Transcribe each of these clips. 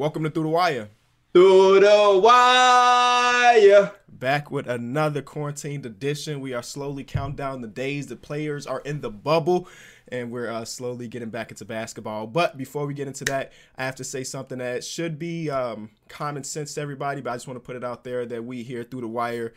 Welcome to Through the Wire. Through the Wire. Back with another quarantined edition. We are slowly counting down the days the players are in the bubble, and we're uh, slowly getting back into basketball. But before we get into that, I have to say something that should be um, common sense to everybody, but I just want to put it out there that we here through the wire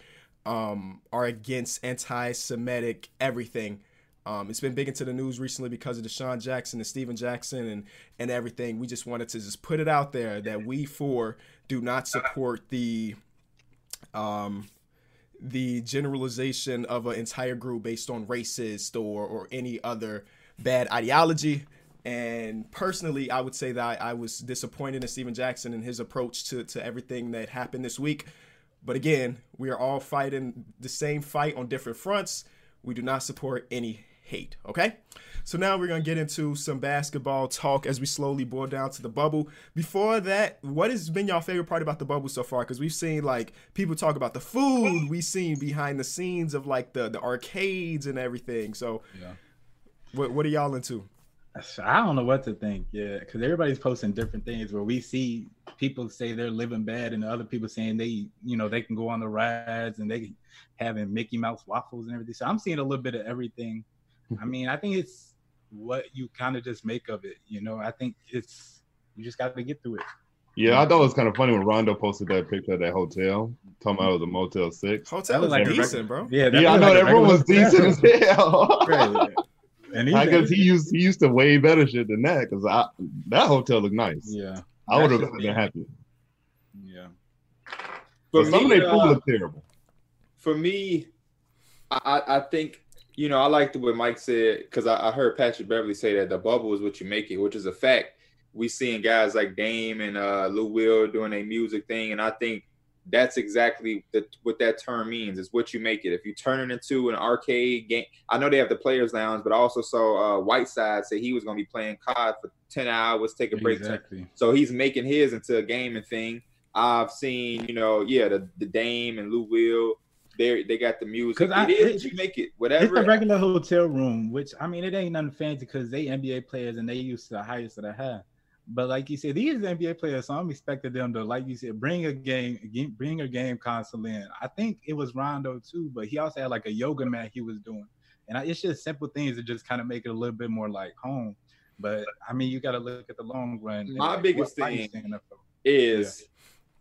um, are against anti-Semitic everything. Um, it's been big into the news recently because of DeSean Jackson and Stephen Jackson and and everything. We just wanted to just put it out there that we four do not support the um the generalization of an entire group based on racist or or any other bad ideology. And personally, I would say that I, I was disappointed in Stephen Jackson and his approach to, to everything that happened this week. But again, we are all fighting the same fight on different fronts. We do not support any hate. Okay. So now we're gonna get into some basketball talk as we slowly boil down to the bubble. Before that, what has been your favorite part about the bubble so far? Because we've seen like people talk about the food, we've seen behind the scenes of like the the arcades and everything. So, yeah. what what are y'all into? I don't know what to think. Yeah, because everybody's posting different things where we see people say they're living bad, and other people saying they, you know, they can go on the rides and they having Mickey Mouse waffles and everything. So I'm seeing a little bit of everything I mean, I think it's what you kind of just make of it. You know, I think it's you just got to get through it. Yeah, I thought it was kind of funny when Rondo posted that picture of that hotel, talking about it was a Motel Six. Hotel was like decent, bro. Yeah, yeah, I know like that room was decent as hell. right. And I guess he used he used to way better shit than that because I that hotel looked nice. Yeah, I would have been happy. Yeah, but some of their food uh, looked terrible. For me, I I think you know, I like the way Mike said because I, I, heard Patrick Beverley say that the bubble is what you make it, which is a fact. We seeing guys like Dame and uh, Lou Will doing a music thing, and I think that's exactly the, what that term means. Is what you make it. If you turn it into an arcade game, I know they have the players' lounge, but I also saw uh, Whiteside say he was going to be playing COD for ten hours, take a break. Exactly. So he's making his into a gaming thing. I've seen, you know, yeah, the, the Dame and Lou Will they they got the music. It I, is, it, you make it whatever. It's a regular hotel room, which I mean, it ain't nothing fancy because they NBA players and they used to the highest that I have. But like you said, these NBA players, so I'm expecting them to, like you said, bring a game, bring a game console in. I think it was Rondo too, but he also had like a yoga mat he was doing, and I, it's just simple things that just kind of make it a little bit more like home. But I mean, you got to look at the long run. My like, biggest thing is yeah.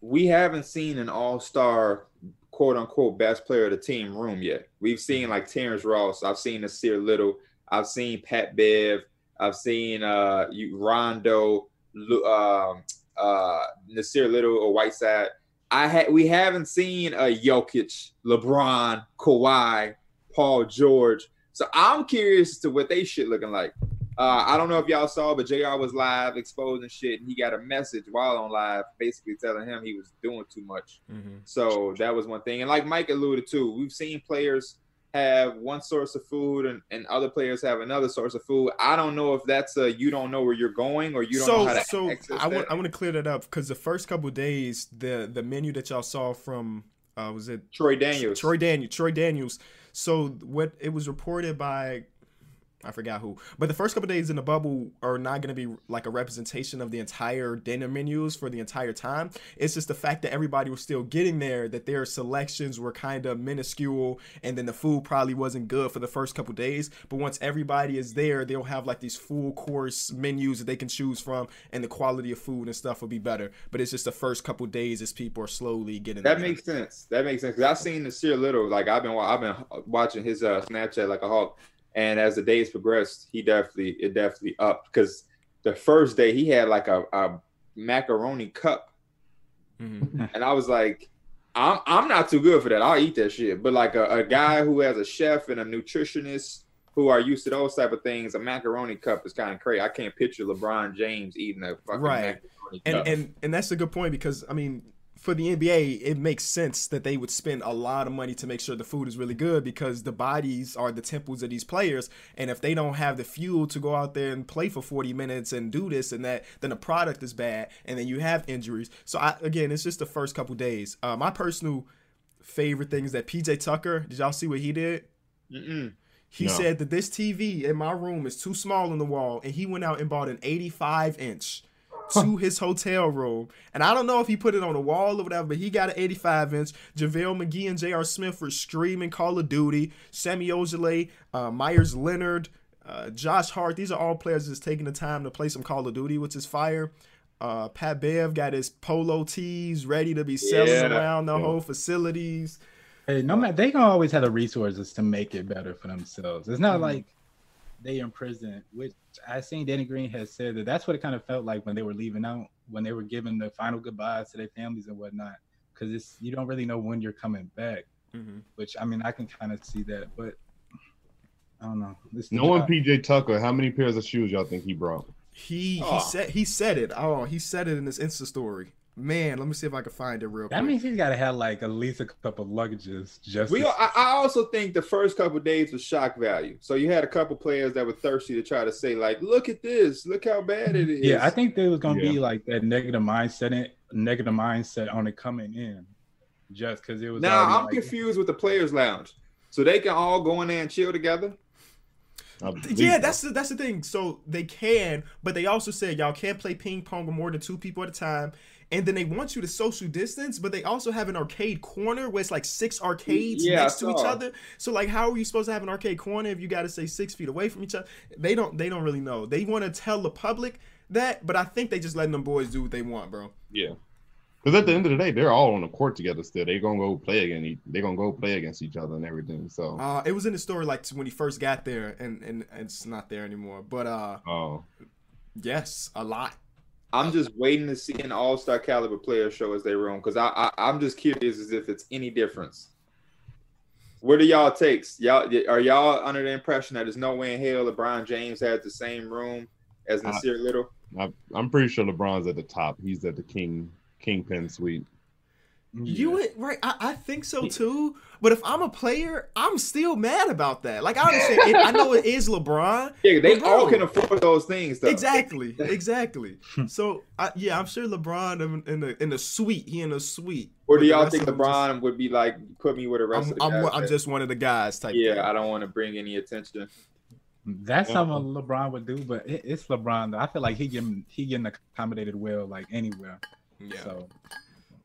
we haven't seen an All Star quote unquote best player of the team room yet. We've seen like Terrence Ross. I've seen Nassir Little. I've seen Pat Bev. I've seen uh Rondo, uh, uh, Nassir Little or Whiteside. I had we haven't seen a Jokic, LeBron, Kawhi, Paul George. So I'm curious as to what they shit looking like. Uh, I don't know if y'all saw, but JR was live exposing shit, and he got a message while on live, basically telling him he was doing too much. Mm-hmm. So that was one thing. And like Mike alluded to, we've seen players have one source of food and, and other players have another source of food. I don't know if that's a you don't know where you're going or you don't so, know how to so access I want I want to clear that up because the first couple days the the menu that y'all saw from uh was it Troy Daniels Troy Daniels Troy Daniels. So what it was reported by I forgot who. But the first couple days in the bubble are not going to be like a representation of the entire dinner menus for the entire time. It's just the fact that everybody was still getting there, that their selections were kind of minuscule, and then the food probably wasn't good for the first couple days. But once everybody is there, they'll have like these full course menus that they can choose from, and the quality of food and stuff will be better. But it's just the first couple days as people are slowly getting that there. makes sense. That makes sense. Cause I've seen Nassir Little, like I've been I've been watching his uh, Snapchat like a hawk and as the days progressed, he definitely it definitely upped because the first day he had like a, a macaroni cup, mm-hmm. and I was like, I'm I'm not too good for that. I'll eat that shit. But like a, a guy who has a chef and a nutritionist who are used to those type of things, a macaroni cup is kind of crazy. I can't picture LeBron James eating a fucking right. macaroni and, cup. And and that's a good point because I mean for the NBA, it makes sense that they would spend a lot of money to make sure the food is really good because the bodies are the temples of these players. And if they don't have the fuel to go out there and play for 40 minutes and do this and that, then the product is bad. And then you have injuries. So, I, again, it's just the first couple days. Uh, my personal favorite thing is that PJ Tucker, did y'all see what he did? Mm-mm. He no. said that this TV in my room is too small on the wall. And he went out and bought an 85 inch to his hotel room. And I don't know if he put it on the wall or whatever, but he got an 85 inch. JaVale McGee and J.R. Smith were streaming Call of Duty. Semi Ojeleye, uh, Meyers Leonard, uh, Josh Hart. These are all players that's taking the time to play some Call of Duty, which is fire. Uh, Pat Bev got his polo tees ready to be selling yeah, around the yeah. whole facilities. Hey, no matter they gonna always have the resources to make it better for themselves. It's not mm-hmm. like they in prison, which I seen Danny Green has said that that's what it kind of felt like when they were leaving out, when they were giving the final goodbyes to their families and whatnot. Because it's you don't really know when you're coming back. Mm-hmm. Which I mean, I can kind of see that, but I don't know. Knowing PJ Tucker, how many pairs of shoes y'all think he brought? He oh. he said he said it. Oh, he said it in his Insta story. Man, let me see if I can find it real that quick. That means he's got to have like at least a couple of luggages. Just we, I, I, also think the first couple days was shock value. So you had a couple players that were thirsty to try to say like, "Look at this! Look how bad it is." Yeah, I think there was gonna yeah. be like that negative mindset, negative mindset on it coming in, just because it was. Now I'm like, confused with the players' lounge. So they can all go in there and chill together. Yeah, that's the, that's the thing. So they can, but they also said y'all can't play ping pong with more than two people at a time. And then they want you to social distance, but they also have an arcade corner where it's like six arcades yeah, next to each other. So like, how are you supposed to have an arcade corner if you got to stay six feet away from each other? They don't. They don't really know. They want to tell the public that, but I think they just letting them boys do what they want, bro. Yeah. Because at the end of the day, they're all on the court together still. They're gonna go play again. They're gonna go play against each other and everything. So uh, it was in the story like when he first got there, and, and it's not there anymore. But uh, oh, yes, a lot. I'm just waiting to see an All Star caliber player show as they roam because I, I I'm just curious as if it's any difference. What are y'all takes? Y'all are y'all under the impression that there's no way in hell LeBron James has the same room as Nassir Little? I, I'm pretty sure LeBron's at the top. He's at the king Kingpin suite. You would right? I, I, think so too. But if I'm a player, I'm still mad about that. Like I understand, it, I know it is LeBron. Yeah, they all can afford those things. Though. Exactly, exactly. so I, yeah, I'm sure LeBron in, in the in the suite. He in the suite. Or do y'all think LeBron just, would be like put me with the rest I'm, of the I'm, I'm just one of the guys type. Yeah, thing. I don't want to bring any attention. That's uh-huh. something LeBron would do, but it, it's LeBron. Though. I feel like he getting he getting accommodated well, like anywhere. Yeah. So,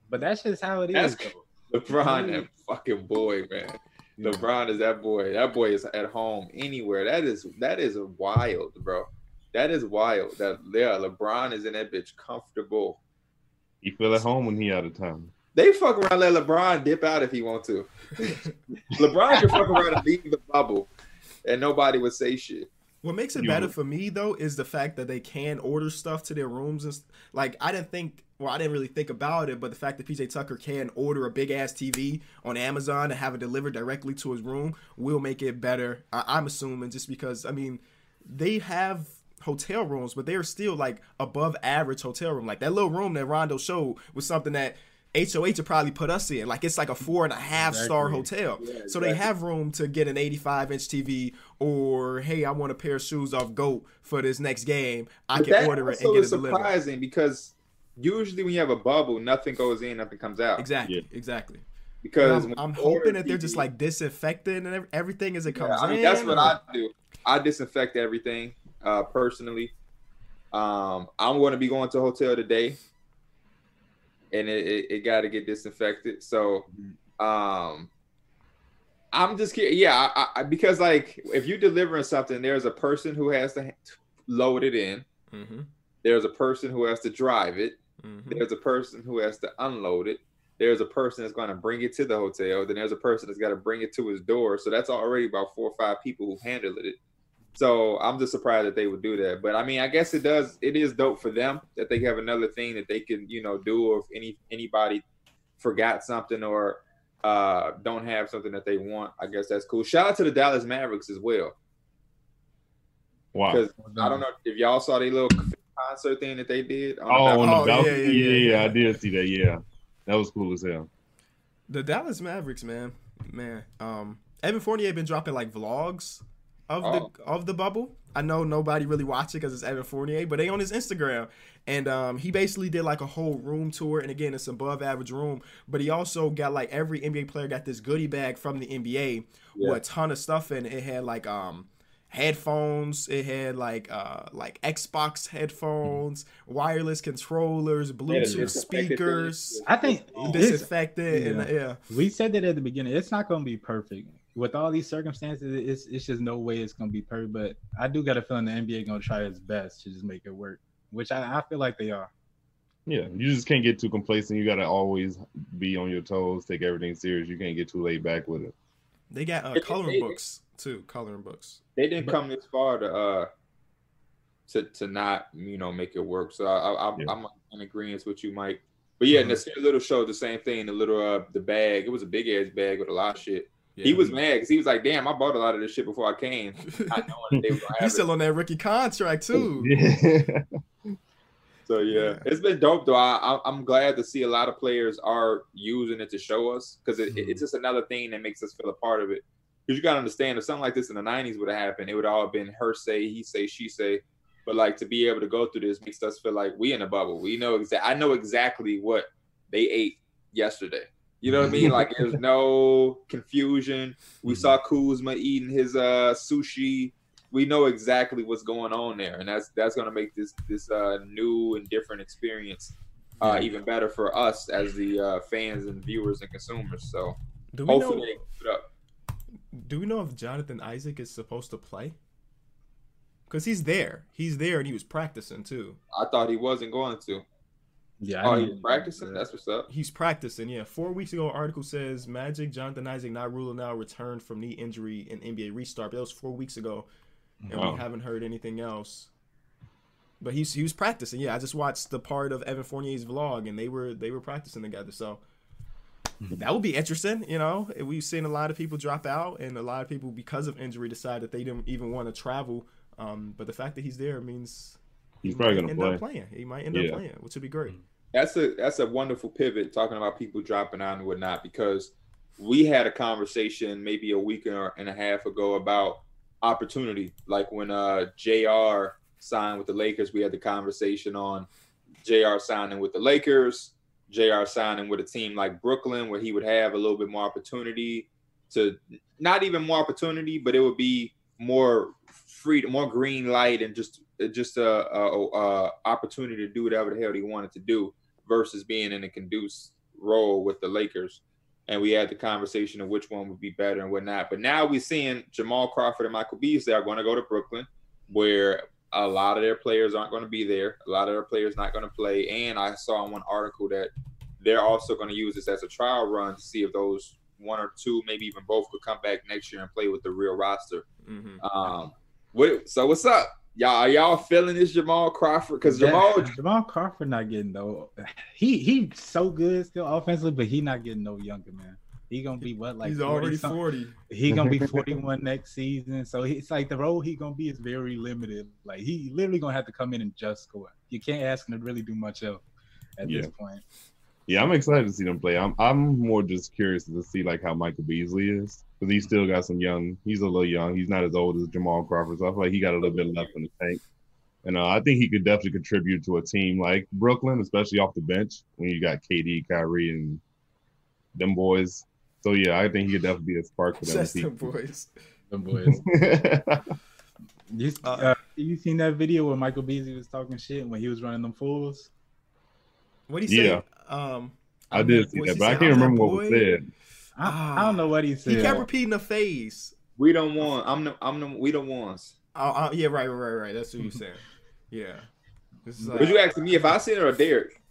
but that's just how it that's, is. LeBron, mm-hmm. that fucking boy, man. Mm-hmm. LeBron is that boy. That boy is at home anywhere. That is that is wild, bro. That is wild. That yeah, LeBron is in that bitch comfortable. He feel at home when he out of town. They fuck around, let LeBron dip out if he want to. LeBron can fuck around and leave the bubble, and nobody would say shit. What makes it better for me though is the fact that they can order stuff to their rooms and like I didn't think well I didn't really think about it but the fact that PJ Tucker can order a big ass TV on Amazon and have it delivered directly to his room will make it better. I- I'm assuming just because I mean they have hotel rooms but they are still like above average hotel room like that little room that Rondo showed was something that HOH would probably put us in. Like it's like a four and a half exactly. star hotel. Yeah, exactly. So they have room to get an 85 inch TV or hey, I want a pair of shoes off GOAT for this next game. I but can order it and get it delivered. surprising because usually when you have a bubble, nothing goes in, nothing comes out. Exactly. Yeah. Exactly. Because I'm, I'm hoping that they're just like disinfecting and everything as it comes yeah, I mean, in. That's what I do. I disinfect everything uh, personally. Um, I'm going to be going to a hotel today and it, it, it got to get disinfected. So, mm-hmm. um, I'm just kidding. Yeah, I, I, because like if you're delivering something, there's a person who has to load it in. Mm-hmm. There's a person who has to drive it. Mm-hmm. There's a person who has to unload it. There's a person that's going to bring it to the hotel. Then there's a person that's got to bring it to his door. So that's already about four or five people who handle it. So I'm just surprised that they would do that. But I mean, I guess it does. It is dope for them that they have another thing that they can, you know, do. Or if any anybody forgot something or uh, don't have something that they want, I guess that's cool. Shout out to the Dallas Mavericks as well. Wow. Because I don't know if y'all saw the little concert thing that they did. On oh, the on the balcony. Oh, yeah, yeah, yeah, yeah, I did see that. Yeah, that was cool as hell. The Dallas Mavericks, man, man. Um, Evan Fournier been dropping like vlogs of oh. the of the bubble. I know nobody really watched it because it's Evan Fournier, but they on his Instagram, and um, he basically did like a whole room tour. And again, it's above average room, but he also got like every NBA player got this goodie bag from the NBA yeah. with a ton of stuff in it. It had like um, headphones. It had like uh like Xbox headphones, wireless controllers, Bluetooth speakers. I think disinfected yeah. and yeah. We said that at the beginning. It's not gonna be perfect with all these circumstances. It's it's just no way it's gonna be perfect. But I do got a feeling the NBA gonna try its best to just make it work, which I, I feel like they are. Yeah, you just can't get too complacent. You got to always be on your toes, take everything serious. You can't get too laid back with it. They got uh, coloring books too, coloring books. They didn't come this far to uh to to not you know make it work. So I, I, yeah. I'm in agreement with you, Mike. But yeah, mm-hmm. the little show the same thing. The little uh the bag, it was a big ass bag with a lot of shit. Yeah, he was mad because he was like, "Damn, I bought a lot of this shit before I came." He's still on that rookie contract too. Yeah. So yeah, yeah, it's been dope though. I, I'm glad to see a lot of players are using it to show us because it, mm-hmm. it's just another thing that makes us feel a part of it. Because you gotta understand, if something like this in the '90s would have happened, it would all have been her say, he say, she say. But like to be able to go through this makes us feel like we in a bubble. We know exactly. I know exactly what they ate yesterday. You know what I mean? Like there's no confusion. We mm-hmm. saw Kuzma eating his uh sushi we know exactly what's going on there, and that's that's going to make this this uh, new and different experience uh, even better for us as the uh, fans and viewers and consumers. So do we know? Do we know if Jonathan Isaac is supposed to play? Because he's there, he's there, and he was practicing too. I thought he wasn't going to. Yeah. Oh, he's practicing. That's what's up. He's practicing. Yeah. Four weeks ago, article says Magic Jonathan Isaac not ruling out return from knee injury in NBA restart. But that was four weeks ago and wow. we haven't heard anything else. But he's he was practicing. Yeah, I just watched the part of Evan Fournier's vlog, and they were they were practicing together. So. That would be interesting. You know, we've seen a lot of people drop out, and a lot of people because of injury decide that they didn't even want to travel. Um, but the fact that he's there means he's he probably gonna end play. up playing. He might end yeah. up playing, which would be great. That's a that's a wonderful pivot talking about people dropping out and whatnot because we had a conversation maybe a week and a half ago about opportunity. Like when uh JR signed with the Lakers, we had the conversation on JR signing with the Lakers, JR signing with a team like Brooklyn, where he would have a little bit more opportunity to not even more opportunity, but it would be more free, more green light, and just just a, a, a opportunity to do whatever the hell he wanted to do, versus being in a conduce role with the Lakers and we had the conversation of which one would be better and whatnot. But now we're seeing Jamal Crawford and Michael Beasley are going to go to Brooklyn, where a lot of their players aren't going to be there. A lot of their players not going to play. And I saw in one article that they're also going to use this as a trial run to see if those one or two, maybe even both, could come back next year and play with the real roster. Mm-hmm. Um, what, so what's up? Y'all are y'all feeling this Jamal Crawford? Because Jamal Jamal Crawford not getting though. He he's so good still offensively, but he not getting no younger, man. He gonna be what like he's 40 already something. forty. He gonna be forty one next season. So it's like the role he gonna be is very limited. Like he literally gonna have to come in and just score. You can't ask him to really do much else at yeah. this point. Yeah, I'm excited to see them play. I'm I'm more just curious to see like how Michael Beasley is because he still got some young. He's a little young. He's not as old as Jamal Crawford, so I feel like he got a little bit left in the tank. And uh, I think he could definitely contribute to a team like Brooklyn, especially off the bench when you got KD, Kyrie, and them boys. So yeah, I think he could definitely be a spark for them. Just them boys. Them boys. you, uh, uh, you seen that video where Michael Beasley was talking shit when he was running them fools? What he say? Yeah. Um, I did see that, but I can't remember what was said. I, I, don't know what he said. He kept repeating the phase. We don't want. I'm the. I'm the. We don't want. Oh, uh, yeah, right, right, right. That's what you saying. Yeah. Like, Would you asking me if I seen it or Derek?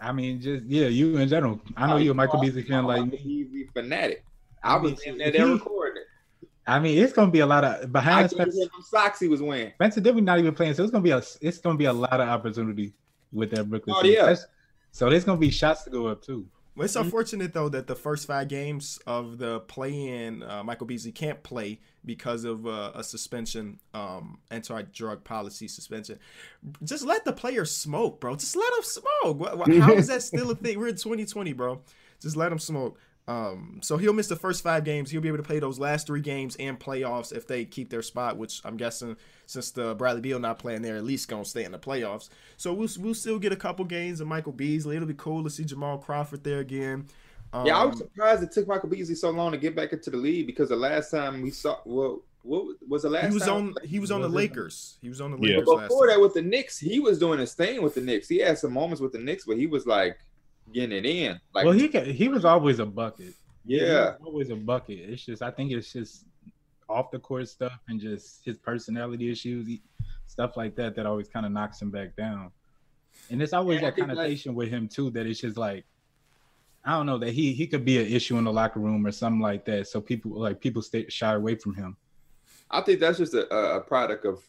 I mean, just yeah, you in general. I know oh, you're a Michael Beasley fan, like me. Beasley fanatic. I was in there, there recording it. I mean, it's gonna be a lot of behind Spencer. Socks he was wearing. Spencer Dinwiddie not even playing, so it's gonna be a it's gonna be a lot of opportunity with that Brooklyn. Oh team. yeah. So there's gonna be shots to go up too. Well, it's mm-hmm. unfortunate though that the first five games of the play-in, uh, Michael Beasley can't play because of uh, a suspension, um, anti-drug policy suspension. Just let the players smoke, bro. Just let them smoke. How is that still a thing? We're in 2020, bro. Just let them smoke. Um, so he'll miss the first five games. He'll be able to play those last three games and playoffs if they keep their spot, which I'm guessing since the Bradley Beal not playing, they're at least gonna stay in the playoffs. So we'll we'll still get a couple games of Michael Beasley. It'll be cool to see Jamal Crawford there again. Um, yeah, I was um, surprised it took Michael Beasley so long to get back into the league because the last time we saw well what was the last? He was time? on. He was on the Lakers. He was on the Yeah. Lakers last Before time. that, with the Knicks, he was doing his thing with the Knicks. He had some moments with the Knicks, but he was like getting it in. Like, well, he he was always a bucket. Yeah, always a bucket. It's just I think it's just off the court stuff and just his personality issues, stuff like that, that always kind of knocks him back down. And it's always that connotation with him too that it's just like I don't know that he he could be an issue in the locker room or something like that. So people like people stay shy away from him. I think that's just a, a- product of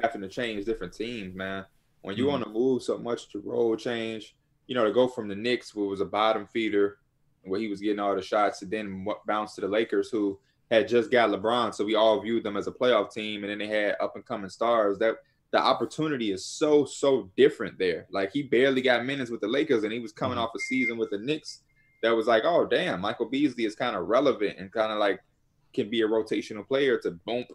having to change different teams, man. When you Mhm. want to move so much to role change, you know, to go from the Knicks, who was a bottom feeder, where he was getting all the shots, to then bounce to the Lakers, who had just got LeBron, so we all viewed them as a playoff team, and then they had up and coming stars. That the opportunity is so so different there. Like he barely got minutes with the Lakers, and he was coming Mhm. off a season with the Knicks that was like, oh damn, Michael Beasley is kind of relevant and kind of like can be a rotational player to bump.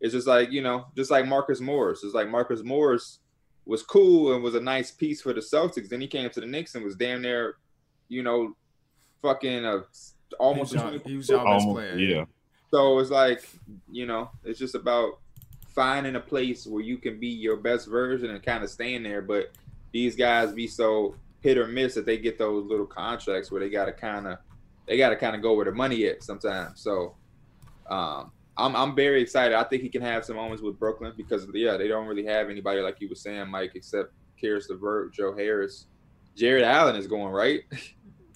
It's just like, you know, just like Marcus Morris. It's like Marcus Morris was cool and was a nice piece for the Celtics. Then he came to the Knicks and was damn near, you know, fucking uh, almost He was a y'all- 20 he was y'all best Almost, player. yeah. so it's like, you know, it's just about finding a place where you can be your best version and kind of staying there. But these guys be so hit or miss that they get those little contracts where they gotta kind of they gotta kind of go where the money is sometimes. So um I'm I'm very excited. I think he can have some moments with Brooklyn because yeah, they don't really have anybody like you were saying, Mike, except Caris LeVert, Joe Harris. Jarrett Allen is going right.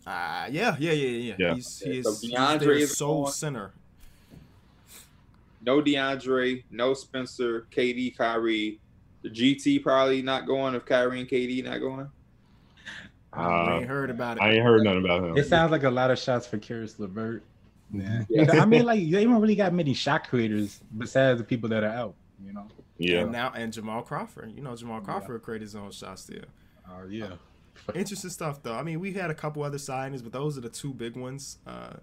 Ah, yeah, yeah, yeah, yeah. Yeah. He's, he is, he's DeAndre their is sole going. center. no DeAndre, no Spencer, KD, Kyrie. The GT probably not going if Kyrie and KD not going. I Uh, ain't heard about it. I ain't heard nothing about him. It sounds like a lot of shots for Caris LeVert. Yeah. Yeah. I mean, like they don't really got many shot creators besides the people that are out. You know. Yeah. And now and Jamal Crawford. You know Jamal Crawford created his own shot steal. Oh yeah. Interesting stuff though. I mean, we had a couple other signings, but those are the two big ones. Uh,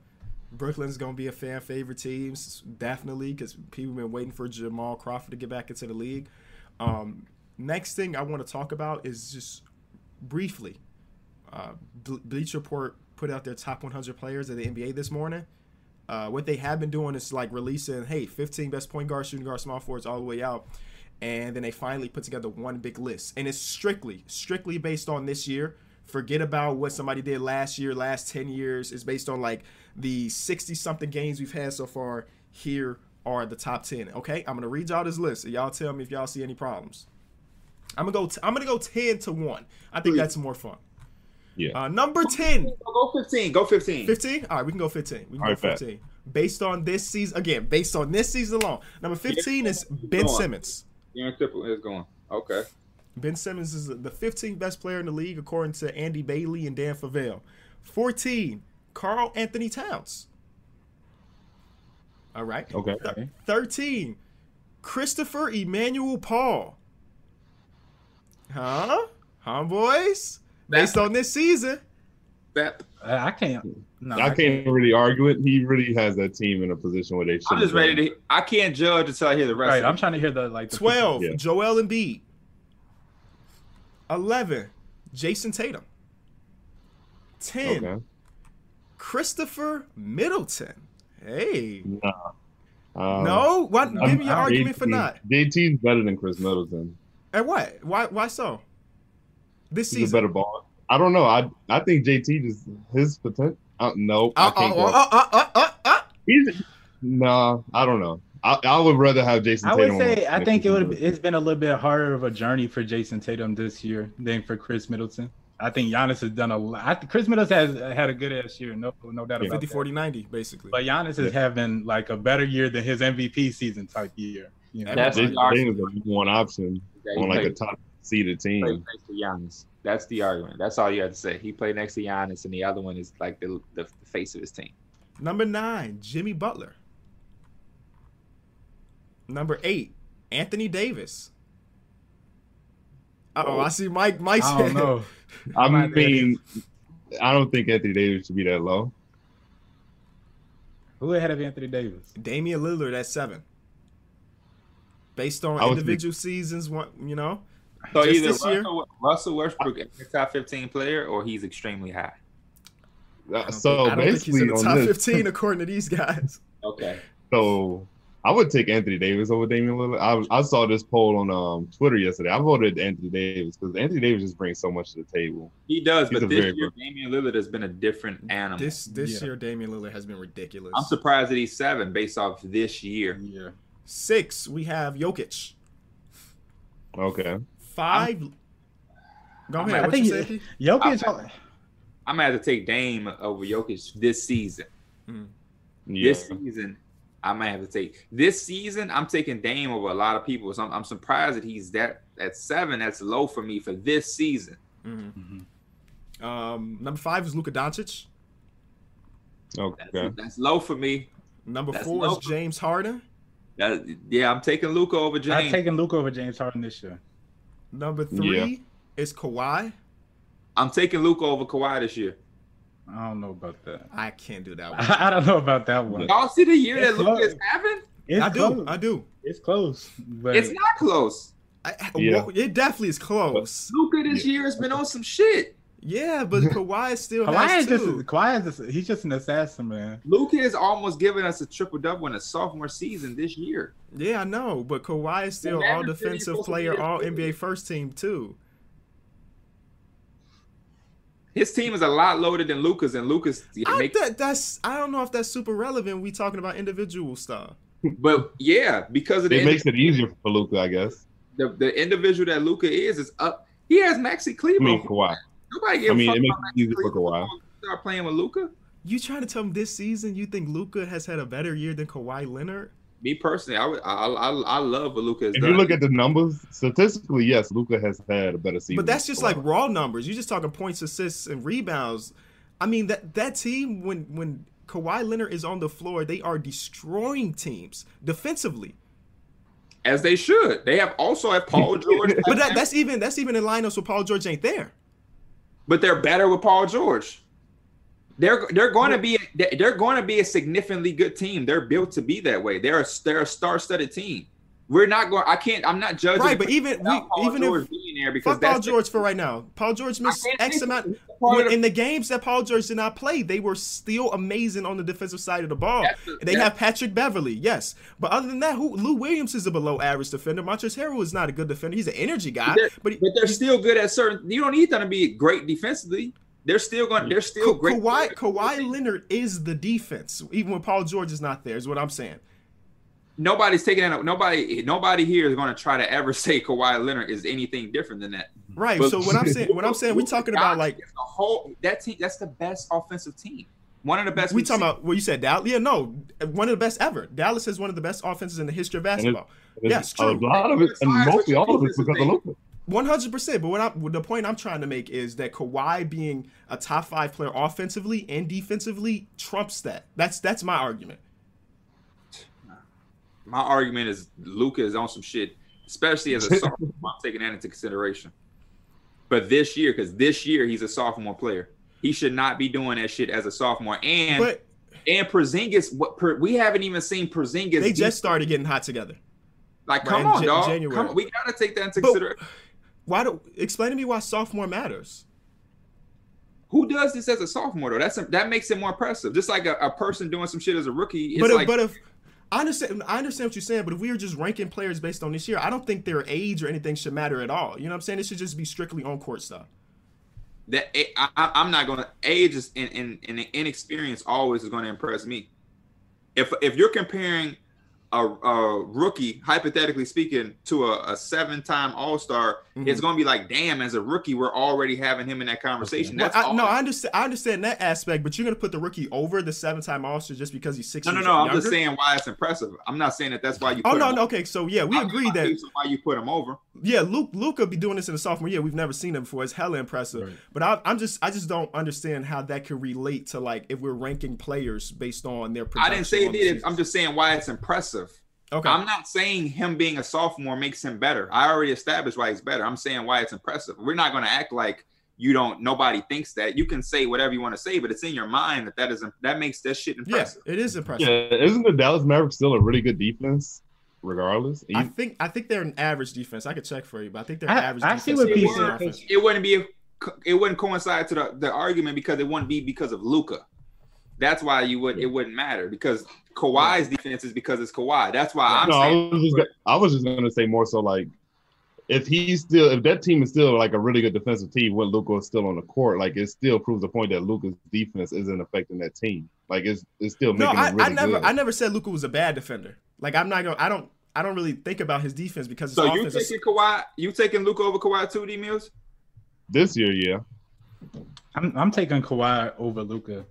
Brooklyn's gonna be a fan favorite team, definitely, because people have been waiting for Jamal Crawford to get back into the league. Um, next thing I want to talk about is just briefly. Uh, Ble- Bleacher Report put out their top 100 players of the NBA this morning. Uh, what they have been doing is like releasing, hey, 15 best point guard, shooting guard, small forwards, all the way out. And then they finally put together one big list. And it's strictly strictly based on this year. Forget about what somebody did last year last 10 years. It's based on like the 60 something games we've had so far. Here are the top 10 okay? I'm gonna read y'all this list and y'all tell me if y'all see any problems. I'm gonna go t- i'm gonna go 10 to 1 i think that's more fun Yeah. uh, number 10 Go 15. Go 15. 15 all right we can go 15 we can All right, go bet. 15 based on this season again based on this season alone number 15 is ben Go on. simmons Aaron Triple is going. Okay. Ben Simmons is the 15th best player in the league, according to Andy Bailey and Dan Favale. 14, Karl-Anthony Towns. All right. Okay. Okay. 13, Christopher Emmanuel Paul. Huh? Huh, boys? Based on this season. That I I can't. No, I can't really argue it. He really has that team in a position where they should. I'm just ready to. I can't judge until I hear the rest. Right. of I'm trying to hear the like. The 12, Yeah. Joel Embiid. 11, Jayson Tatum. 10, Okay. Christopher Middleton. Hey. Um, no? What? Give me your argument for JT not. JT's better than Khris Middleton. And what? Why? Why so? This He's a season. better ball. I don't know. I I think JT just his potential. Uh, no, I Uh, can't uh, go. uh, uh, uh, uh, uh. He's no, I don't know. I, I would rather have Jayson. I would say I think it would. It's been a little bit harder of a journey for Jayson Tatum this year than for Khris Middleton. I think Giannis has done a lot. I, Khris Middleton has had a good ass year, no, no doubt about 50, 40, 90, basically. But Giannis is having like a better year than his MVP season type year. You know? That's Jason the argument. One option Yeah, on like a top seeded the team. next to Giannis. That's the argument. That's all you have to say. He played next to Giannis, and the other one is like the the, the face of his team. Number nine, Jimmy Butler. Number eight, Anthony Davis. Oh, I see Mike. Mike I don't know. I I'm not there. mean, I don't think Anthony Davis should be that low. Who ahead of Anthony Davis? Damian Lillard at seven. Based on I was individual seasons, one you know. So Just either this year? Russell, Russell Westbrook is the top 15 player, or he's extremely high. Uh, So think, I don't think he's basically in the on top this, fifteen according to these guys. Okay. so I would take Anthony Davis over Damian Lillard. I, I saw this poll on um, Twitter yesterday. I voted Anthony Davis because Anthony Davis just brings so much to the table. He does, He's but a this year good- Damian Lillard has been a different animal. This this Yeah. year, Damian Lillard has been ridiculous. I'm surprised that he's seven based off this year. Yeah. Six, we have Jokic. Okay. Five. Go I'm- ahead. I What you think say? Jokic. I'm gonna have to take Dame over Jokic this season. Yeah. This season, I might have to take this season. I'm taking Dame over a lot of people. So I'm, I'm surprised that he's that at seven. That's low for me for this season. Mhm. Um, number five is Luka Doncic. That's, Okay. that's low for me. Number That's four is. James Harden. That, yeah, I'm taking Luka over James. I'm taking Luka over James Harden this year. Number three is Kawhi. I'm taking Luka over Kawhi this year. I don't know about that. I can't do that one. I, don't know about that one. Y'all see the year that Luka low. is having? It's I do. close. I do. It's close, but It's not close. I, Yeah. well, it definitely is close. Luka this year has been on some shit. Yeah, but Kawhi still Kawhi has is just two. Kawhi is just, he's just an assassin, man. Luka is almost giving us a triple double in a sophomore season this year. Yeah, I know, but Kawhi is still Well, all Maverick said he's defensive supposed to be player, all. NBA first team too. His team is a lot loaded than Luka's, and Luka's I, make, that, that's I don't know if that's super relevant. We talking about individual stuff. but yeah, because of the It makes it easier for Luka, I guess. the, the individual that Luka is is up. He has Maxi I mean, Kawhi. Nobody give I mean, it makes about it easier Maxi for Kawhi. Cleveland. Start playing with Luka. You trying to tell me this season you think Luka has had a better year than Kawhi Leonard? Me personally, I would, I, I, I love what Luka has If done. you look at the numbers, statistically, yes, Luka has had a better season. But that's just like raw numbers. You're just talking points, assists, and rebounds. I mean that that team when when Kawhi Leonard is on the floor, they are destroying teams defensively. as they should. They have also have Paul George, But that, that's even that's even in lineups where Paul George ain't there. But they're better with Paul George. They're they're going to be they're going to be a significantly good team. They're built to be that way. They're a they're a star-studded team. We're not going. I can't. I'm not judging. Right, but even we Paul even George if being there because fuck Paul George for right now. Paul George missed X amount. in the games that Paul George did not play, they were still amazing on the defensive side of the ball. The- they have Patrick Beverley, yes, but other than that, who Lou Williams is a below average defender. Montrezl Harrell is not a good defender. He's an energy guy, They're- but he, but they're still good at certain. You don't need them to be great defensively. They're still going. They're still Ka- great. Kawhi, Kawhi Leonard is the defense, even when Paul George is not there. Is what I'm saying. Nobody's taking that. Nobody. Nobody here is going to try to ever say Kawhi Leonard is anything different than that. Right. But- so what I'm saying, what I'm saying, we're talking about like the whole that team. That's the best offensive team. One of the best. we we've talking seen. about. Well, you said Dallas. Yeah, no, one of the best ever. Dallas has one of the best offenses in the history of basketball. It's- Yes, a lot of it, and mostly all of your it's because of defense is One hundred percent. But what I, the point I'm trying to make is that Kawhi being a top five player offensively and defensively trumps that. That's that's my argument. My argument is Luka is on some shit, especially as a sophomore. I'm taking that into consideration. But this year, because this year he's a sophomore player, he should not be doing that shit as a sophomore. And But and Porzingis, what per, we haven't even seen Porzingis. they just started getting hot together. like, come in on, Ja- dog. January. Come on. We gotta take that into But- consideration. Why do explain to me why sophomore matters? Who does this as a sophomore though? That's a, that makes it more impressive. Just like a, a person doing some shit as a rookie. It's but if, like but if I understand, I understand what you're saying. But if we were just ranking players based on this year, I don't think their age or anything should matter at all. You know what I'm saying? It should just be strictly on court stuff. that I, I'm not gonna age is in, in, in inexperience always is gonna impress me. If if you're comparing a, a rookie, hypothetically speaking, to a, a seven-time All Star, Mhm. it's gonna be like, damn, as a rookie, we're already having him in that conversation. Well, That's I, all. no, I understand. I understand that aspect, but you're gonna put the rookie over the seven-time All-Star just because he's six no, no, years no. I'm younger? just saying why it's impressive. I'm not saying that that's why you. Oh put no, him no. over. Okay, so yeah, we I'm agree not that why you put him over. yeah, Luke Luka be doing this in the sophomore year. We've never seen it before. It's hella impressive. Right. But I, I'm just I just don't understand how that could relate to like if we're ranking players based on their. I didn't say production it did. I'm just saying why it's impressive. Okay. I'm not saying him being a sophomore makes him better. I already established why he's better. I'm saying why it's impressive. We're not going to act like you don't. Nobody thinks that. You can say whatever you want to say, but it's in your mind that that is that makes that shit yeah, impressive. it is impressive. Yeah, isn't the Dallas Mavericks still a really good defense, regardless? I think I think they're an average defense. I could check for you, but I think they're I- average I defense. see what and Pete decent said. offense. It wouldn't be. It wouldn't coincide to the, the argument because it wouldn't be because of Luka. That's why you would. It wouldn't matter because Kawhi's defense is because it's Kawhi. That's why I'm no, I saying. was, just, I was just gonna say more so like if he's still if that team is still like a really good defensive team when Luka is still on the court, like it still proves the point that Luka's defense isn't affecting that team. Like it's it's still No, making I, it really I never good. I never said Luka was a bad defender. Like I'm not gonna I don't I don't really think about his defense because his So you offense is taking Kawhi? You taking Luka over Kawhi two D Mills? this year, yeah. I'm I'm taking Kawhi over Luka.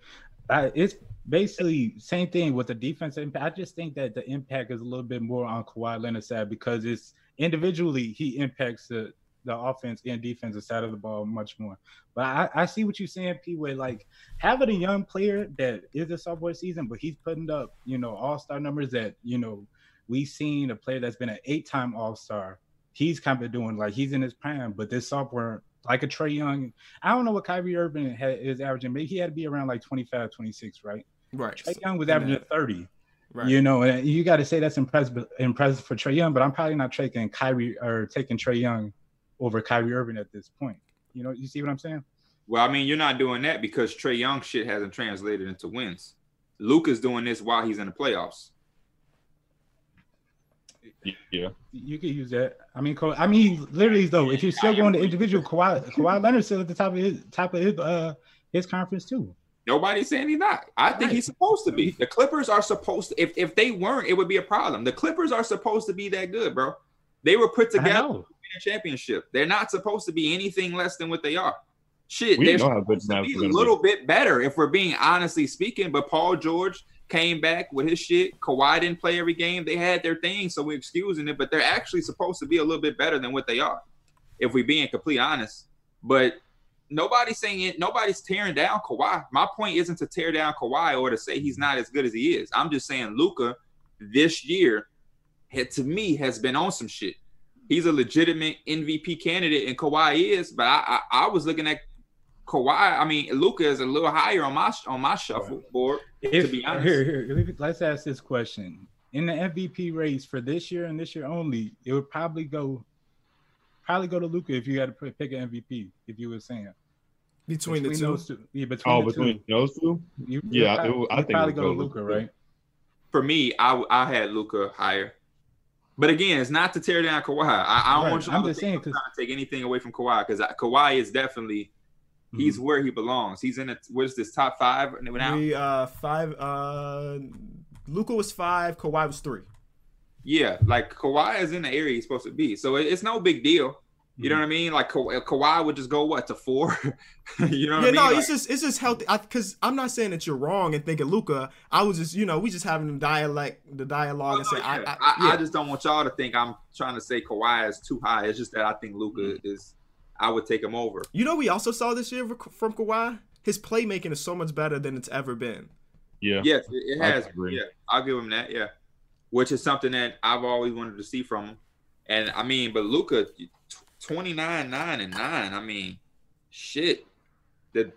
It's basically same thing with the defense impact. I just think that the impact is a little bit more on Kawhi Leonard's side because it's individually he impacts the the offense and defensive side of the ball much more. But I, I see what you're saying, P. With like having a young player that is a sophomore season, but he's putting up you know all star numbers that you know we've seen a player that's been an eight time All Star. He's kind of doing like he's in his prime, but this sophomore like a Trae Young. I don't know what Kyrie Irving is averaging. Maybe he had to be around like 25, 26, right? Right. Trae Young was Yeah. averaging 30. Right. You know, and you got to say that's impressive, impressive for Trae Young. But I'm probably not taking Kyrie or taking Trae Young over Kyrie Irving at this point. You know, you see what I'm saying? Well, I mean, you're not doing that because Trae Young shit hasn't translated into wins. Luka's doing this while he's in the playoffs. Yeah. You could use that. I mean, Ka- I mean, literally though, if you're still going to individual, Kawhi, Kawhi Leonard's still at the top of his top of his uh his conference too. Nobody's saying he's not. I think Right. he's supposed to be. The Clippers are supposed to. If if they weren't, it would be a problem. The Clippers are supposed to be that good, bro. They were put together to a championship. They're not supposed to be anything less than what they are. Shit, We they're know how good supposed to be a little bit better if we're being honestly speaking. But Paul George came back with his shit. Kawhi didn't play every game. They had their thing, so we're excusing it. But they're actually supposed to be a little bit better than what they are, if we're being complete honest. But nobody's saying it. Nobody's tearing down Kawhi. My point isn't to tear down Kawhi or to say he's not as good as he is. I'm just saying Luka this year, had, to me, has been on some shit. He's a legitimate MVP candidate, and Kawhi is. But I, I, I was looking at Kawhi. I mean, Luka is a little higher on my on my shuffle board. If, be honest. Here, here, let's ask this question. In the MVP race for this year and this year only, it would probably go probably go to Luka if you had to pick an MVP, if you were saying. Between, the two. those two. Yeah, between Oh, the between two. those two? You, Yeah, probably, it I you'd think it probably would go to Luka, right? For me, I I had Luka higher. But again, it's not to tear down Kawhi. I, I don't Right. want you I'm to think saying, I'm 'cause- trying to take anything away from Kawhi because Kawhi is definitely he's Mm-hmm. where he belongs. He's in the what is this top five now? We uh five uh Luka was five, Kawhi was three. Yeah, like Kawhi is in the area he's supposed to be, so it- it's no big deal. You know what I mean? Like Ka- Kawhi would just go what to four. you know what yeah, I mean? no, Like, it's just it's just healthy. Because I'm not saying that you're wrong in thinking Luka. I was just you know we just having the dialect the dialogue and Oh, say no, I, yeah. I, I, yeah. I just don't want y'all to think I'm trying to say Kawhi is too high. It's just that I think Luka Mm. is. I would take him over. you know we also saw this year from Kawhi. His playmaking is so much better than it's ever been. Yeah. Yes, it, it I has. agree. Yeah, I'll give him that. Yeah, which is something that I've always wanted to see from him. And I mean, but Luka, twenty nine, nine, and nine. I mean, shit, the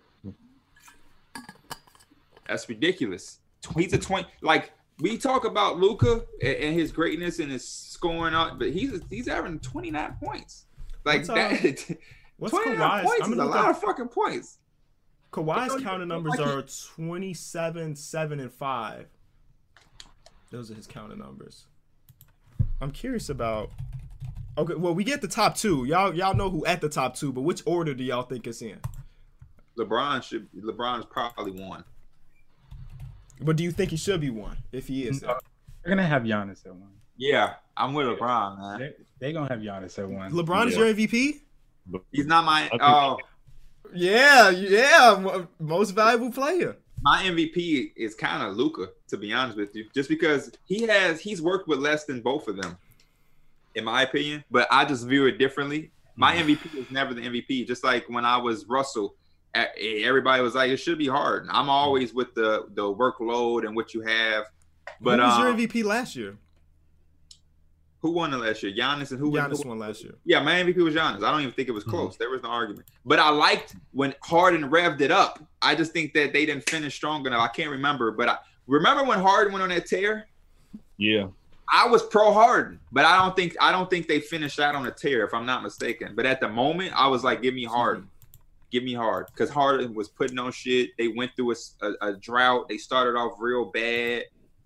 that's ridiculous. He's a twenty. Like we talk about Luka and, and his greatness and his scoring out, but he's he's averaging twenty nine points. Like What's, uh, that. What's Twenty nine Kawhi's? points I'm is a lot up- of fucking points. Kawhi's Like, counting like numbers he- are 27, 7, and 5. Those are his counting numbers. I'm curious about. Okay, well, we get the top two. Y'all, y'all know who at the top two, but which order do y'all think it's in? LeBron should. LeBron's probably one. But do you think he should be one if he is? No. They're gonna have Giannis at one. Yeah, I'm with LeBron, man. They they gonna have Giannis at one. LeBron is your MVP? He's not my. think- Oh, Yeah, yeah, most valuable player. my MVP is kind of Luka, to be honest with you, just because he has he's worked with less than both of them, in my opinion. But I just view it differently. My mm. MVP is never the MVP. Just like when I was Russell, everybody was like, "It should be hard." I'm mm. always with the the workload and what you have. But who was your um, MVP last year? who won it last year? Giannis and who? Giannis who won last year. Yeah, my MVP was Giannis. I don't even think it was mm-hmm. close. There was no argument. But I liked when Harden revved it up. I just think that they didn't finish strong enough. I can't remember, but I remember when Harden went on that tear. Yeah. I was pro Harden, but I don't think I don't think they finished out on a tear, if I'm not mistaken. But at the moment, I was like, "Give me Harden, give me hard," because Harden was putting on shit. They went through a, a, a drought. They started off real bad.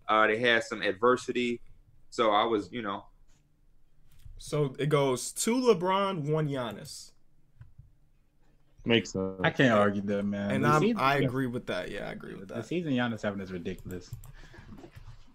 Uh, they had some adversity, so I was, you know, So it goes two LeBron, one Giannis, Makes sense. I can't argue that, man. and I'm, season- I agree with that. Yeah, I agree with that. The season Giannis having is ridiculous.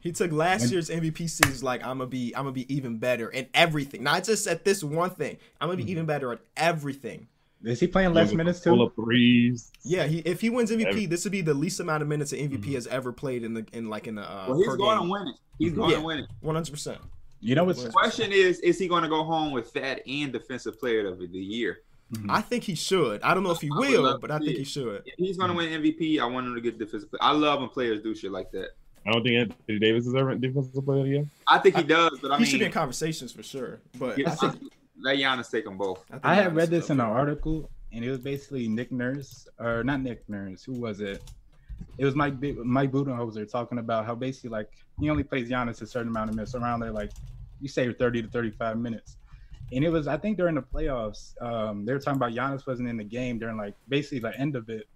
He took last year's MVP season like I'm gonna be I'm gonna be even better in everything, not just at this one thing. I'm gonna be Mhm. even better at everything. Is he playing less minutes too? Full of threes. Yeah, he if he wins MVP, Every- this would be the least amount of minutes an MVP Mhm. has ever played in the in like in the uh, well, he's going game. to win it. He's going Yeah. to win it. One hundred percent. You know what's Well, Question is, is he going to go home with that and defensive player of the year? Mhm. I think he should. I don't know if he I will, love but I think it. he should. If he's going to win MVP, I want him to get defensive. Player. I love when players do shit like that. I don't think Anthony Davis is ever defensive player of the year. I think he does, but I he mean, should be in conversations for sure. But yeah, I think, let Giannis take them both. think I had read this in an article, and it was basically Nick Nurse, or not Nick Nurse. Who was it? It was Mike B- Mike Budenholzer talking about how basically like he only plays Giannis a certain amount of minutes, around there like you say thirty to thirty-five minutes. And it was I think during the playoffs, um, they were talking about Giannis wasn't in the game during like basically the end of it,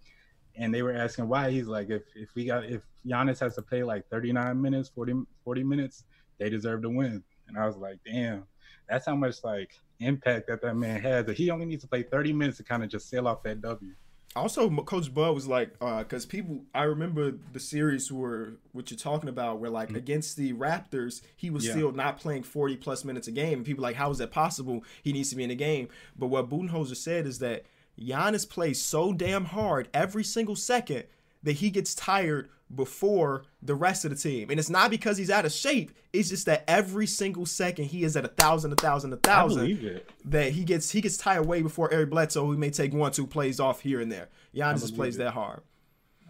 and they were asking why. He's like, if if we got if Giannis has to play like thirty-nine minutes, 40, 40 minutes, they deserve to win. And I was like, damn, that's how much like impact that that man has. That he only needs to play 30 minutes to kind of just sail off that W. Also, Coach Bud was like, because people, I remember the series where what you're talking about, where like Mhm. against the Raptors, he was Yeah. still not playing 40 plus minutes a game. And people like, how is that possible? He needs to be in the game. But what Budenholzer said is that Giannis plays so damn hard every single second that he gets tired before the rest of the team. And it's not because he's out of shape. It's just that every single second he is at a thousand, a thousand, a thousand believe it. that he gets he gets tired way before Eric Bledsoe, who may take one, two plays off here and there. Giannis just plays it. that hard.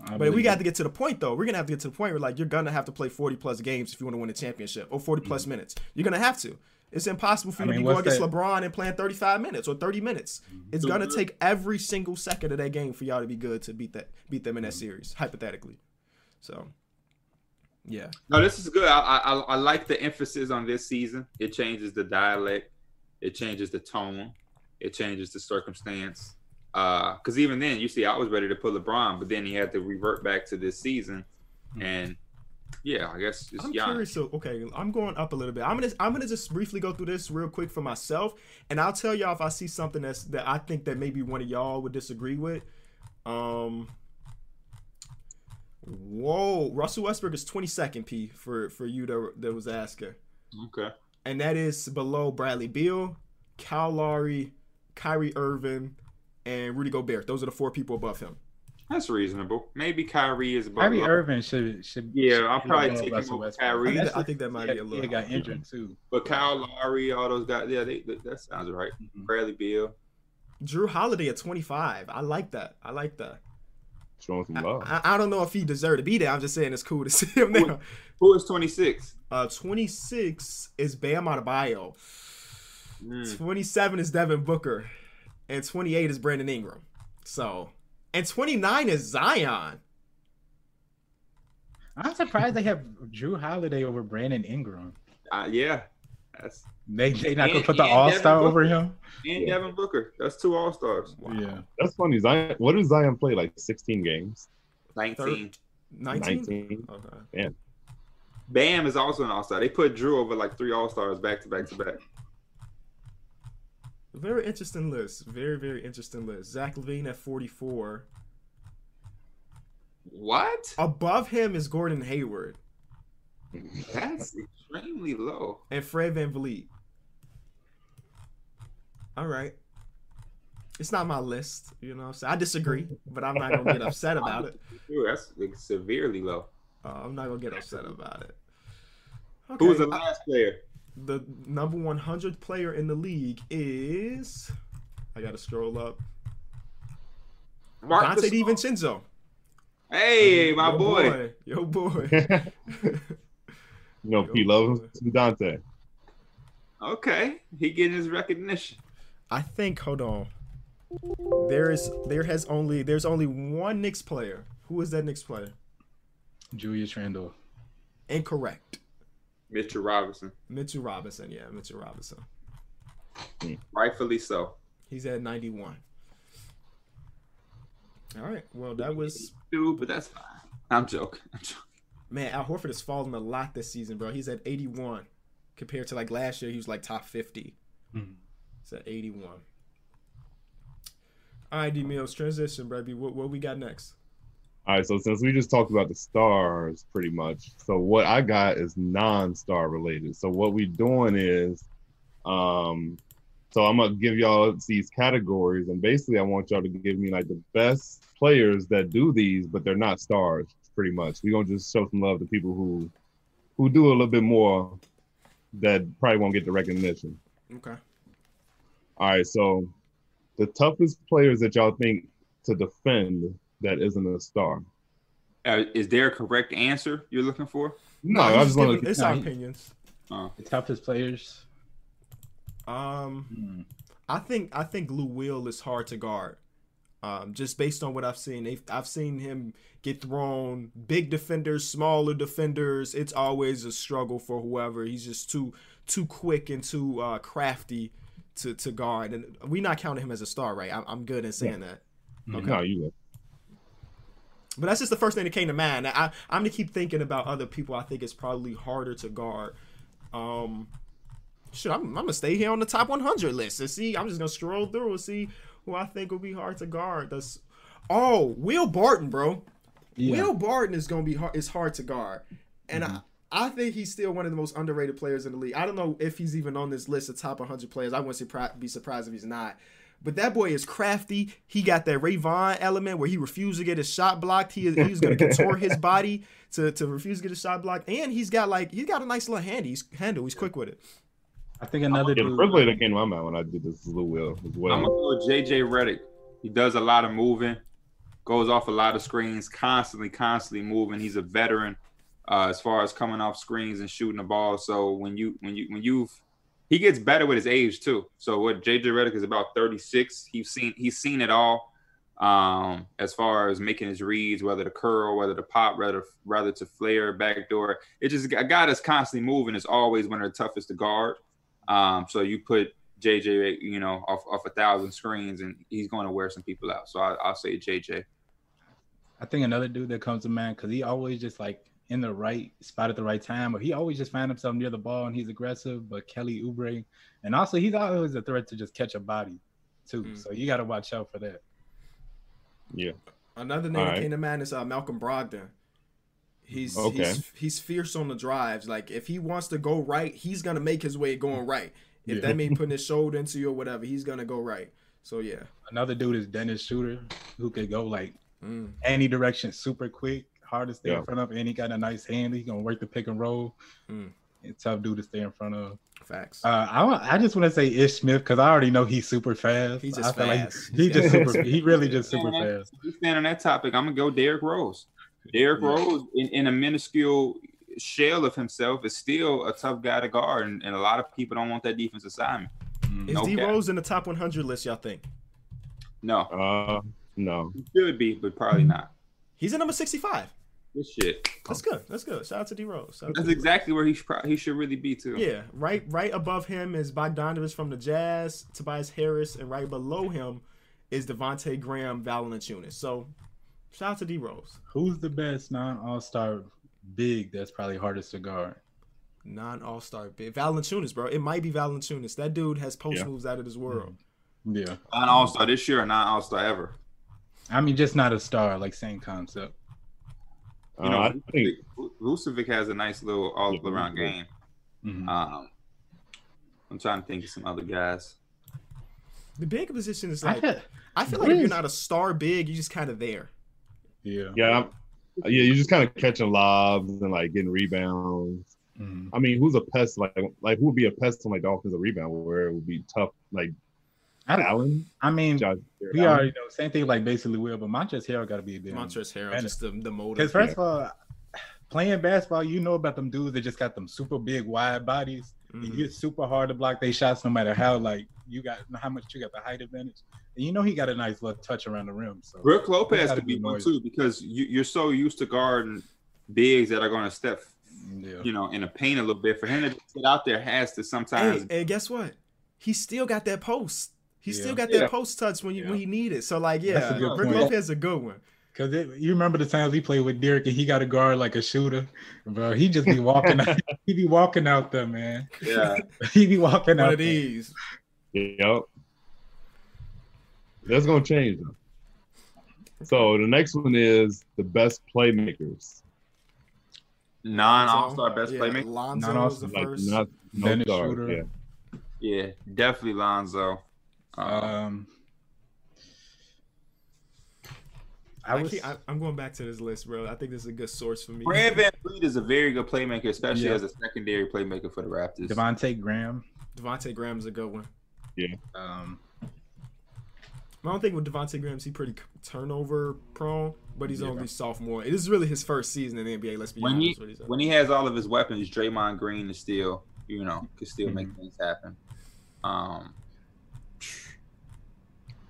I But we got it. to get to the point though. We're gonna have to get to the point where like you're gonna have to play 40 plus games if you want to win a championship or 40 plus mm-hmm. minutes. You're gonna have to. It's impossible for I you to mean, be going against that- LeBron and playing 35 minutes or 30 minutes. It's So gonna take every single second of that game for y'all to be good to beat that beat them in that series, hypothetically. So, yeah, No, this is good. I, I I like the emphasis on this season. It changes the dialect, it changes the tone, it changes the circumstance. Uh, because even then, you see, I was ready to put LeBron, but then he had to revert back to this season, and yeah, I guess it's I'm Giannis. curious. So, okay, I'm going up a little bit. I'm gonna I'm gonna just briefly go through this real quick for myself, and I'll tell y'all if I see something that's that I think that maybe one of y'all would disagree with. Um. Whoa, Russell Westbrook is 22nd P for for you that, that was asking, Okay. and that is below Bradley Beal, Kyle Lowry, Kyrie Irving, and Rudy Gobert. Those are the four people above him. That's reasonable. Maybe Kyrie is above. Kyrie Lo- Irving should should. Yeah, should I'll probably above take him Russell over Westbrook. Kyrie. I think, that, I think that might yeah, be a little. He got injured too. But Kyle Lowry, all those guys, yeah, they, that- that sounds right. Mhm. Bradley Beal. Jrue Holiday at 25. I like that. I like that. Showing some I, love. I, I don't know if he deserved to be there. I'm just saying it's cool to see him there. Who is 26? Uh, 26 is Bam Adebayo. Mm. 27 is Devin Booker, and 28 is Brandon Ingram. So, and 29 is Zion. I'm surprised they have Jrue Holiday over Brandon Ingram. Uh, yeah, that's They they not gonna put the All Star over Booker. him. and Yeah. Devin Booker. That's two All Stars. Wow. Yeah. That's funny. Zion. What does Zion play? Like 16 games. 19. 19? 19. Okay. Bam is also an All Star. They put Jrue over like three All Stars back to back to back. Very interesting list. Very, very interesting list. Zach LaVine at 44. What? Above him is Gordon Hayward That's extremely low. and Fred VanVleet. All right. It's not my list, you know. So I disagree, but I'm not gonna get upset about it. That's like, severely low. Uh, I'm not gonna get upset about it. Who was the last player? The number 100 player in the league is. I gotta scroll up. Marc Donte Gasol. DiVincenzo. Hey, my Yo boy. Yo boy. you know, P loves Donte. Okay, he getting his recognition. I think. Hold on. There is. There has only. There's only one Knicks player. Who is that Knicks player? Julius Randle. Incorrect. Mitchell Robinson, Mitchell Robinson. Yeah, Mitchell Robinson. rightfully so. He's at 91. All right. Well, that was. Dude, but that's fine. I'm joking. I'm joking. Man, Al Horford has fallen a lot this season, bro. He's at 81 compared to like last year. He was like top 50. Mhm. It's at 81. All right, D Mills, transition, baby. What, what we got next? All right, so since we just talked about the stars pretty much, so what I got is non-star related. So what we're doing is, um, so I'm gonna give y'all these categories, and basically I want y'all to give me like the best players that do these, but they're not stars. Pretty much, we're gonna just show some love to people who, who do a little bit more, that probably won't get the recognition. Okay. All right, so the toughest players that y'all think to defend that isn't a star. Uh, is there a correct answer you're looking for? No, he's I just want to. It's our opinions. Oh, The toughest players. Um, Hmm. I think I think Lou Will is hard to guard. Um, just based on what I've seen, They've, I've seen him get thrown. Big defenders, smaller defenders. It's always a struggle for whoever. He's just too too quick and too uh, crafty to to guard. And we not counting him as a star, right? I'm, I'm good in saying that. No, you. But that's just the first thing that came to mind. I, I'm gonna keep thinking about other people. I think it's probably harder to guard. Um, shit, I'm, I'm gonna stay here on the top 100 list and see. I'm just gonna scroll through and see who I think will be hard to guard. That's oh, Will Barton, bro. Yeah. Will Barton is gonna be hard. It's hard to guard, and I, I think he's still one of the most underrated players in the league. I don't know if he's even on this list of top 100 players. I wouldn't be surprised if he's not. But that boy is crafty. He got that Ray Vaughn element where he refused to get his shot blocked. He is, he was going to contort his body to, to refuse to get his shot blocked. And he's got like he's got a nice little hand. He's handle. He's quick with it. I think another Yeah, the dude. first player that came to my mind when I did this is Lou Will as I'm well. gonna go with JJ Redick. He does a lot of moving, goes off a lot of screens, constantly, constantly moving. He's a veteran uh, as far as coming off screens and shooting the ball. So when you when you when you've he gets better with his age too. So what JJ Redick is about 36. He's seen he's seen it all. Um, as far as making his reads, whether to curl, whether to pop, rather rather to flare, backdoor. It just a guy that's constantly moving is always one of the toughest to guard. Um, so you put JJ, you know, off, off a thousand screens, and he's going to wear some people out. So I, I'll say JJ. I think another dude that comes to mind because he always just like in the right spot at the right time, or he always just find himself near the ball and he's aggressive. But Kelly Oubre, and also he's always a threat to just catch a body too. Mm. So you got to watch out for that. Yeah. Another name All that right. came to mind is uh, Malcolm Brogdon. He's Okay. he's he's fierce on the drives. Like if he wants to go right, he's gonna make his way going right. If Yeah. that means putting his shoulder into you or whatever, he's gonna go right. So yeah. Another dude is Dennis Schroeder, who could go like Mm. any direction super quick, hard to stay Yeah. in front of, and he got a nice hand. He gonna work the pick and roll. Mm. It's tough dude to stay in front of. Facts. Uh, I I just want to say Ish Smith because I already know he's super fast. He's I just feel like fast. he He's just super. He really just super Yeah. fast. If you stand on that topic, I'm gonna go Derrick Rose. Derrick Yeah. Rose, in, in a minuscule shell of himself, is still a tough guy to guard, and, and a lot of people don't want that defense assignment. Mm. Is no D cap. Rose in the top 100 list? Y'all think No, Uh, no. he should be, but probably not. he's at number 65? This shit. That's good. That's good. Shout out to D Rose. Shout That's D. exactly where he should, he should really be too. Yeah, right. Right above him is Bogdanovich from the Jazz, Tobias Harris, and right below him is Devonte Graham, Valanciunas. So shout out to D Rose. Who's the best non All Star big? That's probably hardest to guard. Non All Star big Valanciunas, bro. It might be Valanciunas. That dude has post Yeah. moves out of this world. Yeah, Non All Star this year or non All Star ever. I mean just not a star, like same concept. You know, Uh, I think Vucevic has a nice little all around Yeah. game. Mhm. Um, I'm trying to think of some other guys. The big position is I like had- I feel like if you're not a star big, you're just kind of there. yeah, yeah, I'm, yeah. You're just kind of catching lobs and like getting rebounds. Mhm. I mean, who's a pest? Like, like who would be a pest on like the offensive rebound where it would be tough? Like I, Allen, I mean, Josh. we Allen? already know same thing like basically Will, but Montrezl Harrell got to be a big. Montrezl Harrell, And- just the, the motor. Because first of all, playing basketball, you know about them dudes that just got them super big wide bodies. And Mhm. It's super hard to block their shots no matter how like you got how much you got the height advantage. And you know he got a nice little touch around the rim. So Brook Lopez gotta could be be one noisy. too because you, you're so used to guarding bigs that are going to step, yeah. you know, in the paint a little bit. For him to just sit out there has to sometimes. Hey, and guess what? He still got that post. He Yeah. still got Yeah. that post touch when you Yeah. when he needed. So like, That's yeah, a good Rick point. Lopez is a good one. Cause it, you remember the times he played with Derek and he got a guard like a shooter, bro. He just be walking. out, he be walking out there, man. Yeah. He be walking One out of there. these. Yep. That's gonna change though. So the next one is the best playmakers. Non All Star best yeah, playmaker. Lonzo Non-all- was the Like first. not no Dennis stars, Schroeder. Yeah. Yeah, definitely Lonzo. Uh, Um, I I was. keep, I, I'm going back to this list, bro. I think this is a good source for me. Fred Van Vliet is a very good playmaker, especially Yeah. as a secondary playmaker for the Raptors. Devontae Graham. Devontae Graham's a good one. Yeah. Um, I don't think with Devontae Graham, he's pretty turnover prone, but he's Yeah. only sophomore. It is really his first season in the NBA. Let's be when he honest with each when he has all of his weapons, Draymond Green is still, you know, could still make Mm-hmm. things happen. Um,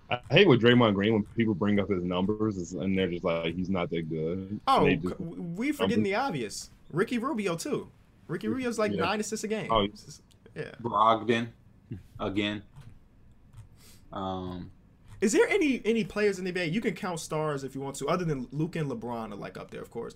I hate with Draymond Green when people bring up his numbers and they're just like he's not that good. Oh, just- we forgetting the obvious. Ricky Rubio too. Ricky Rubio's like Yeah. nine assists a game. Oh, yeah. Brogdon, again. Um, Is there any any players in the NBA you can count stars if you want to, other than Luke and LeBron are like up there, of course.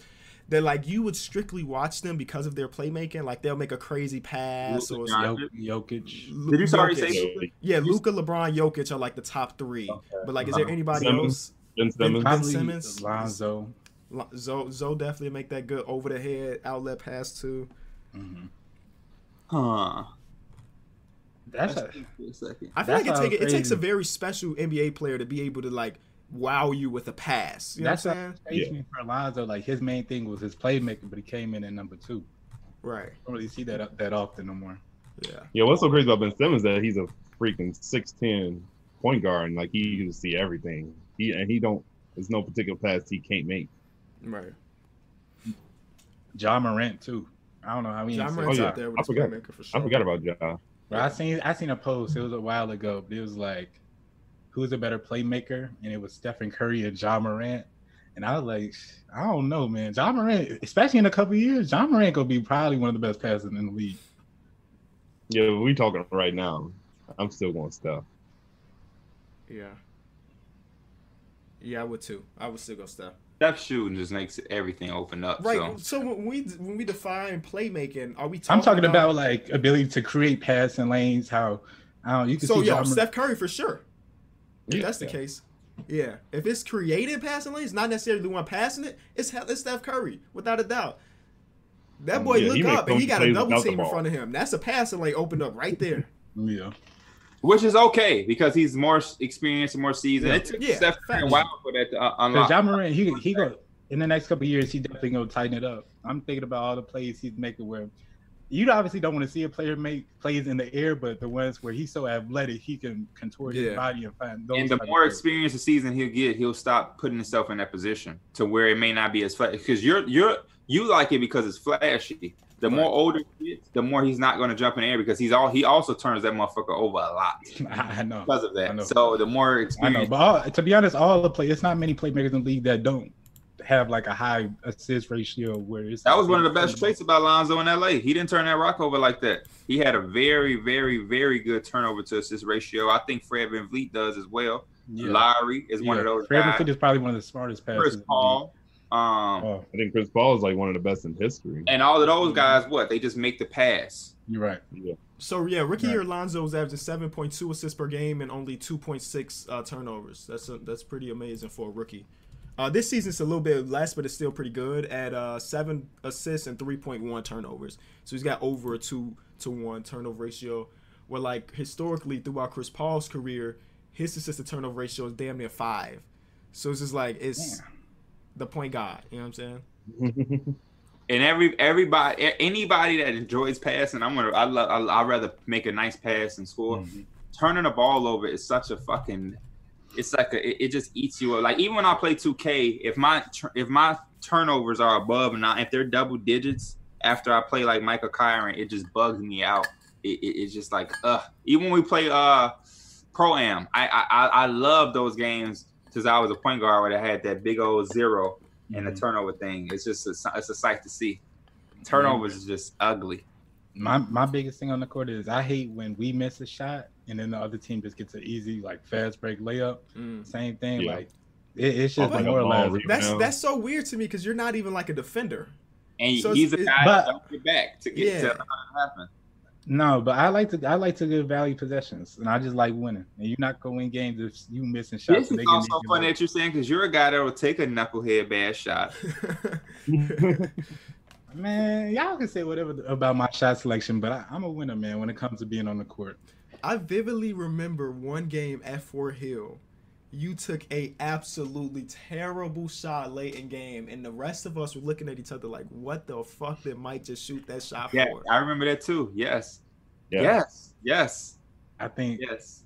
That like you would strictly watch them because of their playmaking. Like they'll make a crazy pass Luka or Doncic. Jokic. Lu- Did you already Jokic. say Yeah, Yeah, Luka, LeBron, Jokic are like the top three. Okay. But like, is there Uh-huh. anybody Simmons. else? Ben Simmons. Ben Probably Simmons. Lonzo. Lo- Zoe, Zoe definitely make that good over the head outlet pass too. Mhm. huh. That's Let's a, a second. I feel That's like it, take, it takes a very special NBA player to be able to like wow you with a pass. You that's what what I'm saying? crazy me for Lonzo. Like his main thing was his playmaking, but he came in at number two. Right. I don't really see that that often no more. Yeah. Yeah, what's so crazy about Ben Simmons that he's a freaking six ten point guard and like he can see everything. He and he don't. There's no particular pass he can't make. Right. Ja Morant too. I don't know how he. Ja ain't Morant's Oh, yeah. up there with oh, I his forgot. playmaker for sure. I forgot about Ja. But I seen I seen a post. It was a while ago. But it was like, who's a better playmaker? And it was Stephen Curry and Ja Morant. And I was like, I don't know, man. Ja Morant, especially in a couple years, Ja Morant gonna be probably one of the best passers in the league. Yeah, we talking right now. I'm still going Steph. Yeah. Yeah, I would too. I would still go Steph. Steph shooting just makes everything open up. Right. So. So, when we when we define playmaking, are we? Talking I'm talking about, like ability to create passing lanes. How I don't. You can So see yo, Ja Morant. Steph Curry for sure. If Yeah. that's the case. Yeah. If it's created passing lanes, not necessarily the one passing it, it's it's Steph Curry without a doubt. That Um, boy yeah, look up and he got a double team in front of him. That's a passing lane opened up right there. Yeah. Which is okay because he's more experienced and more seasoned. Yeah. It took Yeah, Steph Curry a facts. while for that to uh, Because unlock. Ja Morant, he he go in the next couple of years, he definitely gonna tighten it up. I'm thinking about all the plays he's making where you obviously don't want to see a player make plays in the air, but the ones where he's so athletic, he can contort Yeah. his body and find those. and the more plays. experience the season he'll get, he'll stop putting himself in that position to where it may not be as flashy. Because you're you're you like it because it's flashy. The more older he gets, the more he's not going to jump in the air because he's all he also turns that motherfucker over a lot I know. because of that. So the more I experience, know, but all, to be honest, all the play, it's not many playmakers in the league that don't have like a high assist ratio where it's that was one of the best traits about Lonzo in LA. He didn't turn that rock over like that. He had a very, very, very good turnover to assist ratio. I think Fred VanVleet does as well. Yeah. Lowry is one of those Fred guys. VanVleet is probably one of the smartest passers. Chris in the. Paul. Um, Oh, I think Chris Paul is like one of the best in history. and all of those guys, what they just make the pass. you're right. Yeah. So yeah, Ricky Right. Alonso is averaging seven point two assists per game and only two point six uh, turnovers. That's a, that's pretty amazing for a rookie. Uh, this season's a little bit less, but it's still pretty good at uh, seven assists and three point one turnovers. So he's got over a two to one turnover ratio. Where like historically throughout Chris Paul's career, his assist to turnover ratio is damn near five. So it's just like it's Damn. the point guard. You know what I'm saying? And every everybody, anybody that enjoys passing, I'm gonna. I love. I, I'd rather make a nice pass and score. Mhm. Turning the ball over is such a fucking. It's like a. It, it just eats you up. Like even when I play 2K, if my if my turnovers are above and if they're double digits after I play like Michael Kyron, it just bugs me out. It, it, it's just like uh. Even when we play uh pro am, I I I love those games because I was a point guard where I had that big old zero and the Mhm. turnover thing. It's just a, it's a sight to see. Turnovers is just ugly. My my biggest thing on the court is I hate when we miss a shot and then the other team just gets an easy like fast break layup. Mm. Same thing. Yeah. Like It, it's just Like more or less. rebound. That's No. that's so weird to me because you're not even like a defender. And So he's a it's- guy but- that don't get back to get Yeah. to to happen. No, but I like to I like to give value possessions, and I just like winning. And you're not gonna win games if you missing shots. This and is also make funny look. that you're saying because you're a guy that will take a knucklehead bad shot. Man, y'all can say whatever about my shot selection, but I, I'm a winner, man. When it comes to being on the court, I vividly remember one game at Fort Hill. You took a absolutely terrible shot late in game, and the rest of us were looking at each other like, "What the fuck did Mike just shoot that shot Yeah, for?" I remember that too. Yes. Yeah. Yes. Yes. I think Yes.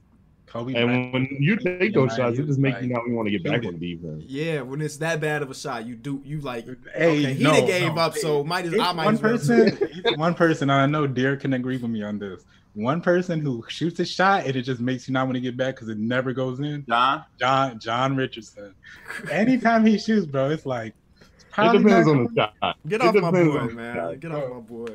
Kobe. And Bryant- when you take those Yeah, shots, it just makes like, you not want to get back shoot on defense. Yeah, when it's that bad of a shot, you do you like. Hey, okay, he no, gave no. up, so might as I might one as well. person, one person, and I know Derek can agree with me on this. One person who shoots a shot and it just makes you not want to get back because it never goes in. John. John John Richardson. Anytime he shoots, bro, it's like it's It depends on the shot. Get It off my boy, man. shot. Get off my boy.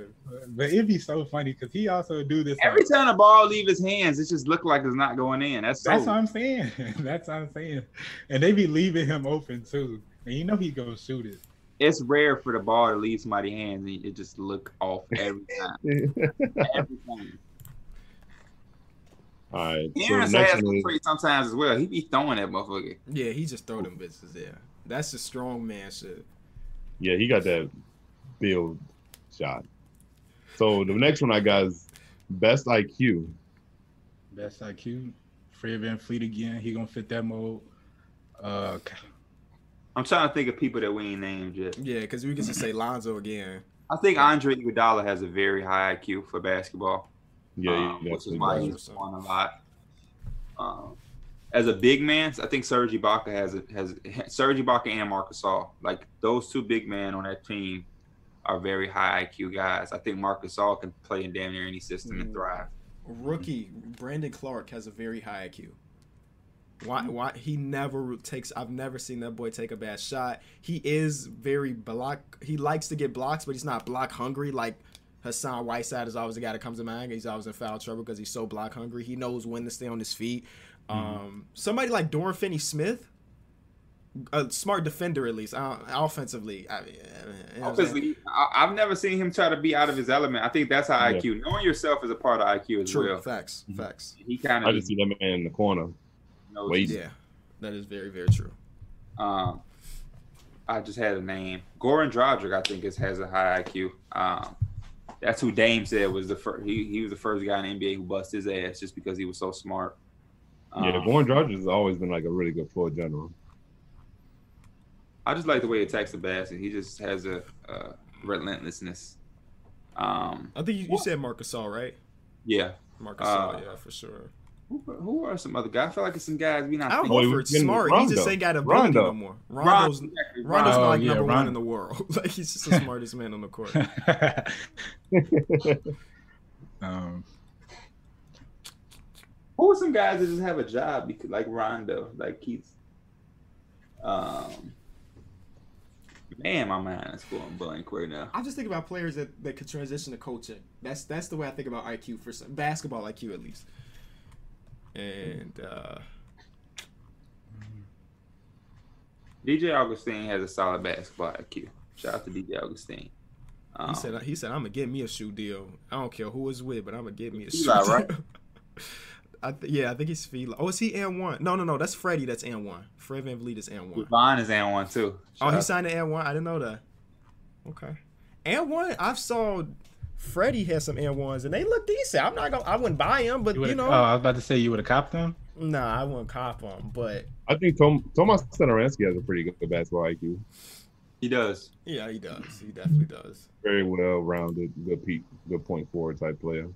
But it'd be so funny because he also do this. Every like- time the ball leave his hands, it just look like it's not going in. That's so. That's what I'm saying. That's what I'm saying. And they be leaving him open too. And you know he gonna shoot it. it's rare for the ball to leave somebody's hands and it just look off every time. every time. All right. So Aaron's the next has one some is sometimes as well. He be throwing that motherfucker. Yeah, he just throw them bitches. Yeah, that's the strong man shit. yeah, he got that build shot. So the next one I got is best IQ. Best IQ. Fred VanVleet again. He gonna fit that mold. Uh I'm trying to think of people that we ain't named yet. Yeah, because we can just say Lonzo again. I think Andre Iguodala has a very high IQ for basketball. Yeah, um, which is why he's won a lot. Um, as a big man, I think Serge Ibaka has a, has Serge Ibaka and Marc Gasol like those two big men on that team are very high IQ guys. I think Marc Gasol can play in damn near any system Mm. and thrive. Rookie Brandon Clarke has a very high IQ. Why? Why he never takes? I've never seen that boy take a bad shot. He is very block. He likes to get blocks, but he's not block hungry. Like Hassan Whiteside is always the guy that comes to mind. He's always in foul trouble because he's so block hungry. He knows when to stay on his feet. Um, somebody like Dorian Finney Smith, a smart defender at least, uh, offensively. I, you know what I'm saying? Obviously, I, I've never seen him try to be out of his element. I think that's high Yeah. IQ. Knowing yourself is a part of IQ as true well. facts. Mhm. Facts. He kind of. I just see that man in the corner. knows. Yeah, that is very very true. Um, I just had a name. Goran Dragic, I think, is, has a high IQ. Um, that's who Dame said was the first. He, he was the first guy in the NBA who bust his ass just because he was so smart. Yeah, Um, Goran Dragic has always been like a really good floor general. I just like the way he attacks the basket. He just has a, a relentlessness. Um, I think you, you said Marc Gasol right. yeah. Marcus Uh, yeah, for sure. Who, who are some other guys? I feel like it's some guys we not Al thinking. Oh, he Horford's was getting smart. He just Rondo. ain't got ability Rondo. no more. Rondo's Ron- exactly, Rondo's Ron. Oh, like yeah, number one in the world. like he's just the smartest man on the court. um Who are some guys that just have a job because, like Rondo, like he's, um, man, my mind is going blank right now. I just think about players that, that could transition to coaching. That's that's the way I think about IQ for some, basketball IQ at least. And uh, DJ Augustin has a solid basketball IQ. Shout out to DJ Augustin. Um, he said he said I'm gonna get me a shoe deal. I don't care who it's with, but I'm gonna get me a shoe deal. right? I th- yeah, I think he's Fila. Oh, is he N one? No, no, no. That's Freddie. That's N one. Fred VanVleet is N one. Vaughn is in one too. Oh, he signed to N one. I didn't know that. Okay, N one. I've saw Freddie has some N ones, and they look decent. I'm not gonna. I wouldn't buy them, but you you, know, oh, I was about to say you would have copped them. nah, I wouldn't cop them. But I think Tom, Tomas Satoransky has a pretty good basketball IQ. he does. yeah, he does. He definitely does. Very well rounded, good peak, good point forward type player.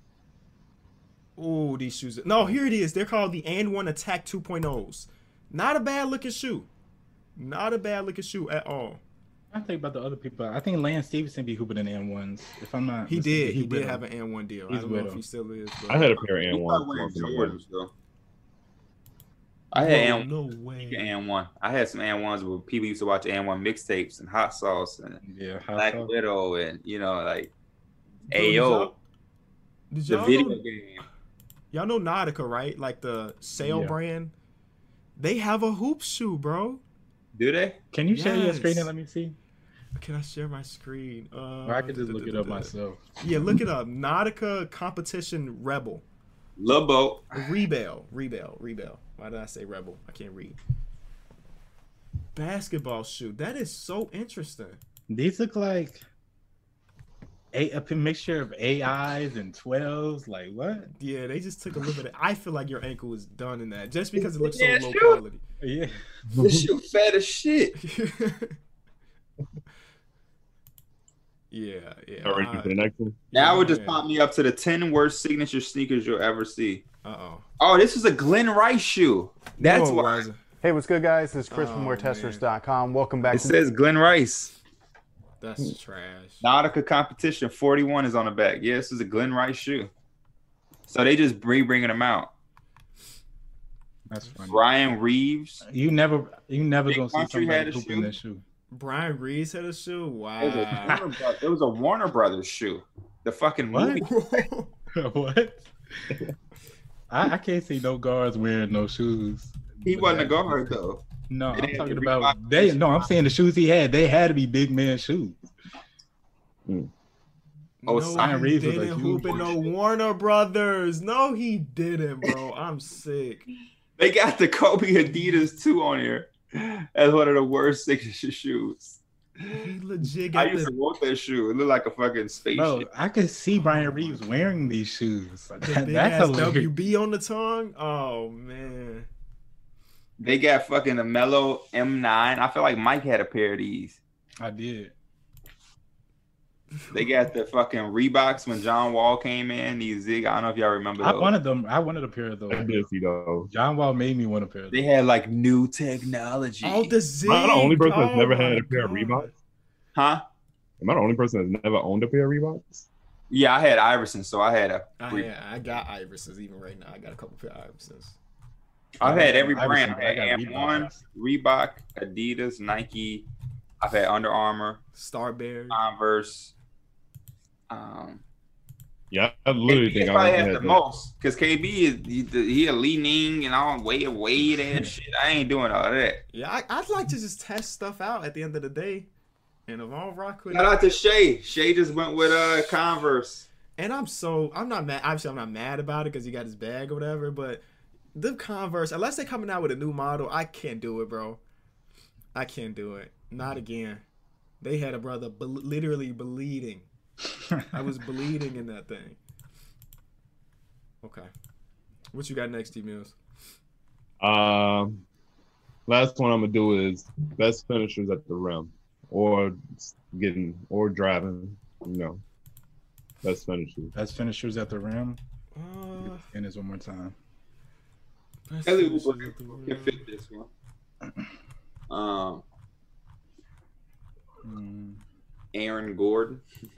Oh, these shoes. No, here it is. They're called the and one attack 2.0s. Not a bad looking shoe. Not a bad looking shoe at all. I think about the other people. I think Lance Stephenson be hooping in the N ones. If I'm not, He did. He, with did have an and one deal. I He's don't know with if he still is. But... I had a pair of He and started one. wearing Jordans, though. I had and no way. and one. I had some and ones where people used to watch and one mixtapes and hot sauce and Yeah, how Black so? Widow and you know like Bro, Ayo, Did the y'all video know, game. y'all know Nautica, right? Like the sail Yeah. brand. They have a hoop shoe, bro. Do they? Can you share your screen Yes. and let me see? Can I share my screen? Uh, Or I can just look it up myself. Yeah, look it up. Nautica competition rebel. Lil Boat. Rebel, rebel, rebel. Why did I say rebel? I can't read. Basketball shoe. That is so interesting. These look like a mixture of AIs and 12s. Like what? Yeah, they just took a little bit. Of, I feel like your ankle is done in that just because it looks so low sure. quality. Yeah. This shoe fat as shit. yeah, yeah. All right, for the next one. Now it just popped me up to the 10 worst signature sneakers you'll ever see. Uh oh. Oh, this is a Glen Rice shoe. That's why. Hey, what's good, guys? This is Chris from Oh, WearTesters.com. Welcome back It to says Glen Rice. That's trash. Nautica competition 41 is on the back. Yeah, this is a Glen Rice shoe. So they just re bringing them out. That's funny. Bryant Reeves. You never, you never Big gonna see somebody a in shoe. that shoe. Bryant Reeves had a shoe. It was, Wow. a Warner Bro- it was a Warner Brothers shoe. The fucking What? movie. what? I, I can't see no guards wearing no shoes. He wasn't a guard though. No, They I'm talking about they. No, I'm saying the shoes he had. They had to be big man shoes. Hmm. Oh, no, Simon he Reeves was a didn't huge hoop in no. Warner Brothers. No, he didn't, bro. I'm sick. They got the Kobe Adidas too on here as one of the worst signature shoes. He legit I got used the, to want that shoe. It looked like a fucking spaceship. Bro, I could see Bryant Reeves wearing these shoes. the That- big that's ass hilarious. WB on the tongue. Oh man. They got fucking a Melo M9. I feel like Mike had a pair of these. I did. They got the fucking Reeboks when John Wall came in. These Zig. I don't know if y'all remember I wanted them. I wanted a pair of those. I did see those. John Wall made me want a pair of They those. had like new technology. Oh, the zig. Am I the only person that's Oh never had a oh pair of Reeboks? huh? Am I the only person that's never owned a pair of Reeboks? Yeah, I had Iverson, so I had a. I, Re- yeah, I got Iversons even right now. I got a couple pair of Iversons. I've had every brand. I I got had M1, Reebok, Adidas, Nike. I've had Under Armour, Starbury. Converse. Um, Yeah, I literally KB think I probably only has had the that. most because KB is he, he a leaning and all way Wade and shit. I ain't doing all that. Yeah, I, I'd like to just test stuff out at the end of the day. And if I don't rock with Shout out to Shai. Shai just went with uh Converse. and I'm so I'm not mad. Obviously, I'm not mad about it because he got his bag or whatever. But the Converse, unless they're coming out with a new model, I can't do it, bro. I can't do it. Not again. They had a brother be- literally bleeding. I was bleeding in that thing. Okay, what you got next, T Mills? Um, last one I'm gonna do is best finishers at the rim, or getting or driving. You know, best finishers. Best finishers at the rim. Uh, And this one more time. Kelly Oubre can fit this one. Um, Mm, Aaron Gordon.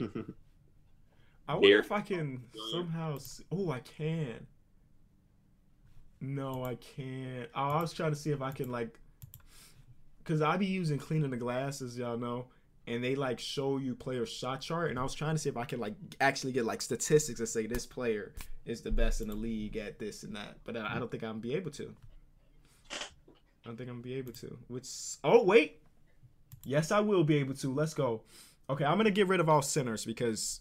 I wonder Here. if I can somehow. s oh, I can. No, I can't. Oh, I was trying to see if I can like, cause I be using cleaning the glasses, y'all know, and they like show you player shot chart, and I was trying to see if I can like actually get like statistics that say this player is the best in the league at this and that, but I, I don't think I'm gonna be able to. I don't think I'm gonna be able to. Which oh wait, yes I will be able to. Let's go. Okay, I'm gonna get rid of all centers because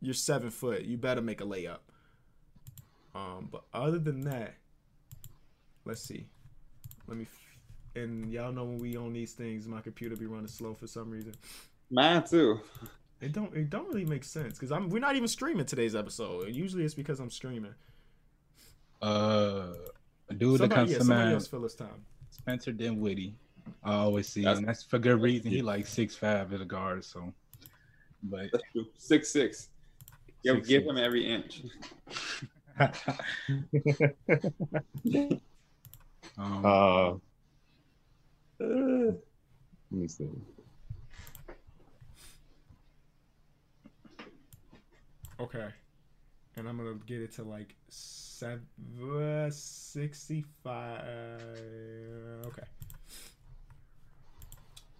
you're seven foot. You better make a layup. Um, but other than that, let's see. Let me. F- and y'all know when we on these things, my computer be running slow for some reason. Mine too. It don't. It don't really make sense because I'm. We're not even streaming today's episode. Usually it's because I'm streaming. Uh, a dude that Somebody, comes yeah, to somebody mind, else fill us time. Spencer Dinwiddie. I always see, That's- and that's for good reason. He like six five at a guard, so. But Six six. Give, Six, give six. him every inch. um, Uh, let me see. Okay. And I'm gonna get it to like seven sixty five. Okay.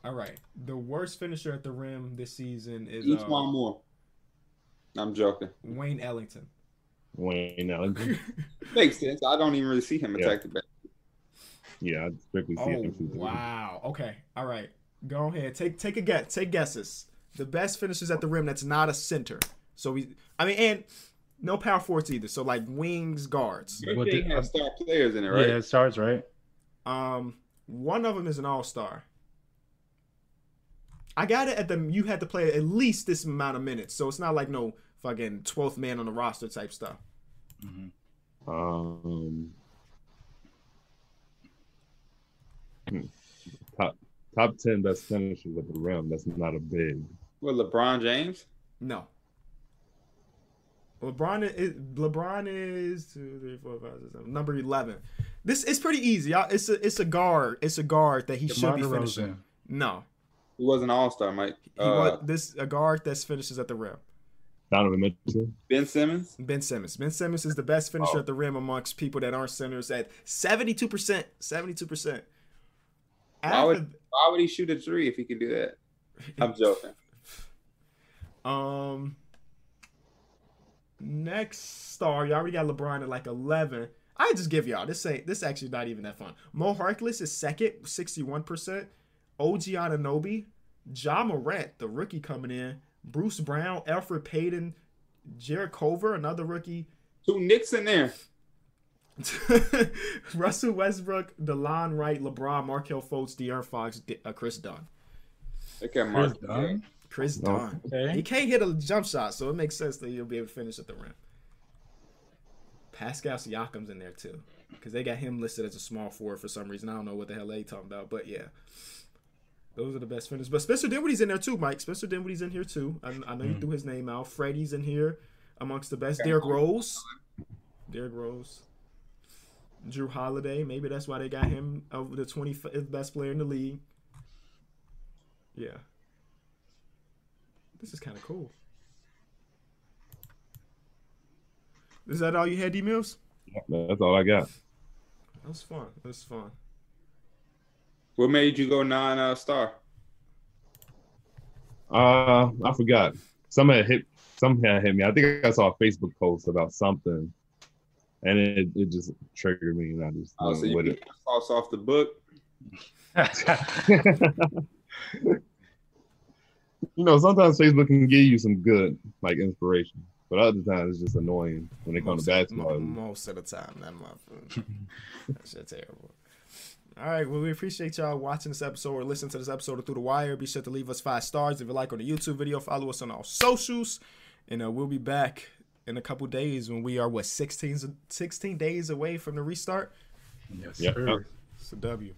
All right. The worst finisher at the rim this season is Each uh, one more. I'm joking. Wayne Ellington. Wayne Ellington. Makes sense. I don't even really see him Yeah. attack the back. Yeah, I'd strictly see Oh him shoot three. wow. Okay. All right. Go ahead. Take take a guess. Take guesses. The best finishers at the rim that's not a center. So we. I mean, and no power forwards either. So like wings, guards. Your What thing the- has star players in it, right? Yeah, it starts right. Um, one of them is an all star. I got it at the. You had to play at least this amount of minutes, so it's not like no fucking twelfth man on the roster type stuff. Um, hmm. top top ten best finishers at the rim. That's not a big. Well, LeBron James. No. LeBron is LeBron is two, three, four, five, six, seven, number eleven. This is pretty easy. It's a it's a guard. It's a guard that he should be DeRozan. finishing. No, He was an All Star, Mike. he Uh, was this a guard that finishes at the rim. Donovan Mitchell. ben Simmons. Ben Simmons. Ben Simmons is the best finisher Oh. at the rim amongst people that aren't centers at seventy two percent. Seventy two percent. Why would Why would he shoot a three if he could do that? I'm joking. Um, next star, y'all. already got LeBron at like eleven. I just give y'all this. Ain't this actually not even that fun? Mo Harkless is second, sixty one percent. OG Anunoby, Ja Morant, the rookie coming in. Bruce Brown, Elfrid Payton, Jarrett Culver, another rookie. Two Knicks in there. Russell Westbrook, Delon Wright, LeBron, Markelle Fultz, De'Aaron Fox, D- uh, Kris Dunn. Look at Kris Mark. Dunn. Kris Oh. Dunn. He Okay. can't hit a jump shot, so it makes sense that he'll be able to finish at the rim. Pascal Siakam's in there too, because they got him listed as a small forward for some reason. I don't know what the hell they talking about, but yeah, those are the best finishers. But Spencer Dinwiddie's in there too, Mike. Spencer Dinwiddie's in here too. I, I know you hmm. threw his name out. Freddie's in here amongst the best. Derrick Rose, Derrick Rose, Jrue Holiday. Maybe that's why they got him over the 25th best player in the league. Yeah. This is kind of cool. Is that all you had, D Mills? That's all I got. That was fun. That was fun. What made you go non uh, star? Uh, I forgot. Somebody hit. Somehow hit me. I think I saw a Facebook post about something, and it, it just triggered me, and I just Oh, so you with it. sauce off the book. you know, sometimes Facebook can give you some good like inspiration, but other times it's just annoying when it comes to basketball. mo- most of the time, that motherfucker. that shit terrible. All right, well, we appreciate y'all watching this episode or listening to this episode of Through the Wire. Be sure to leave us five stars if you like on the YouTube video. Follow us on our socials, and uh, we'll be back in a couple days when we are what 16, 16 days away from the restart. yes, Yeah. sir. It's a W.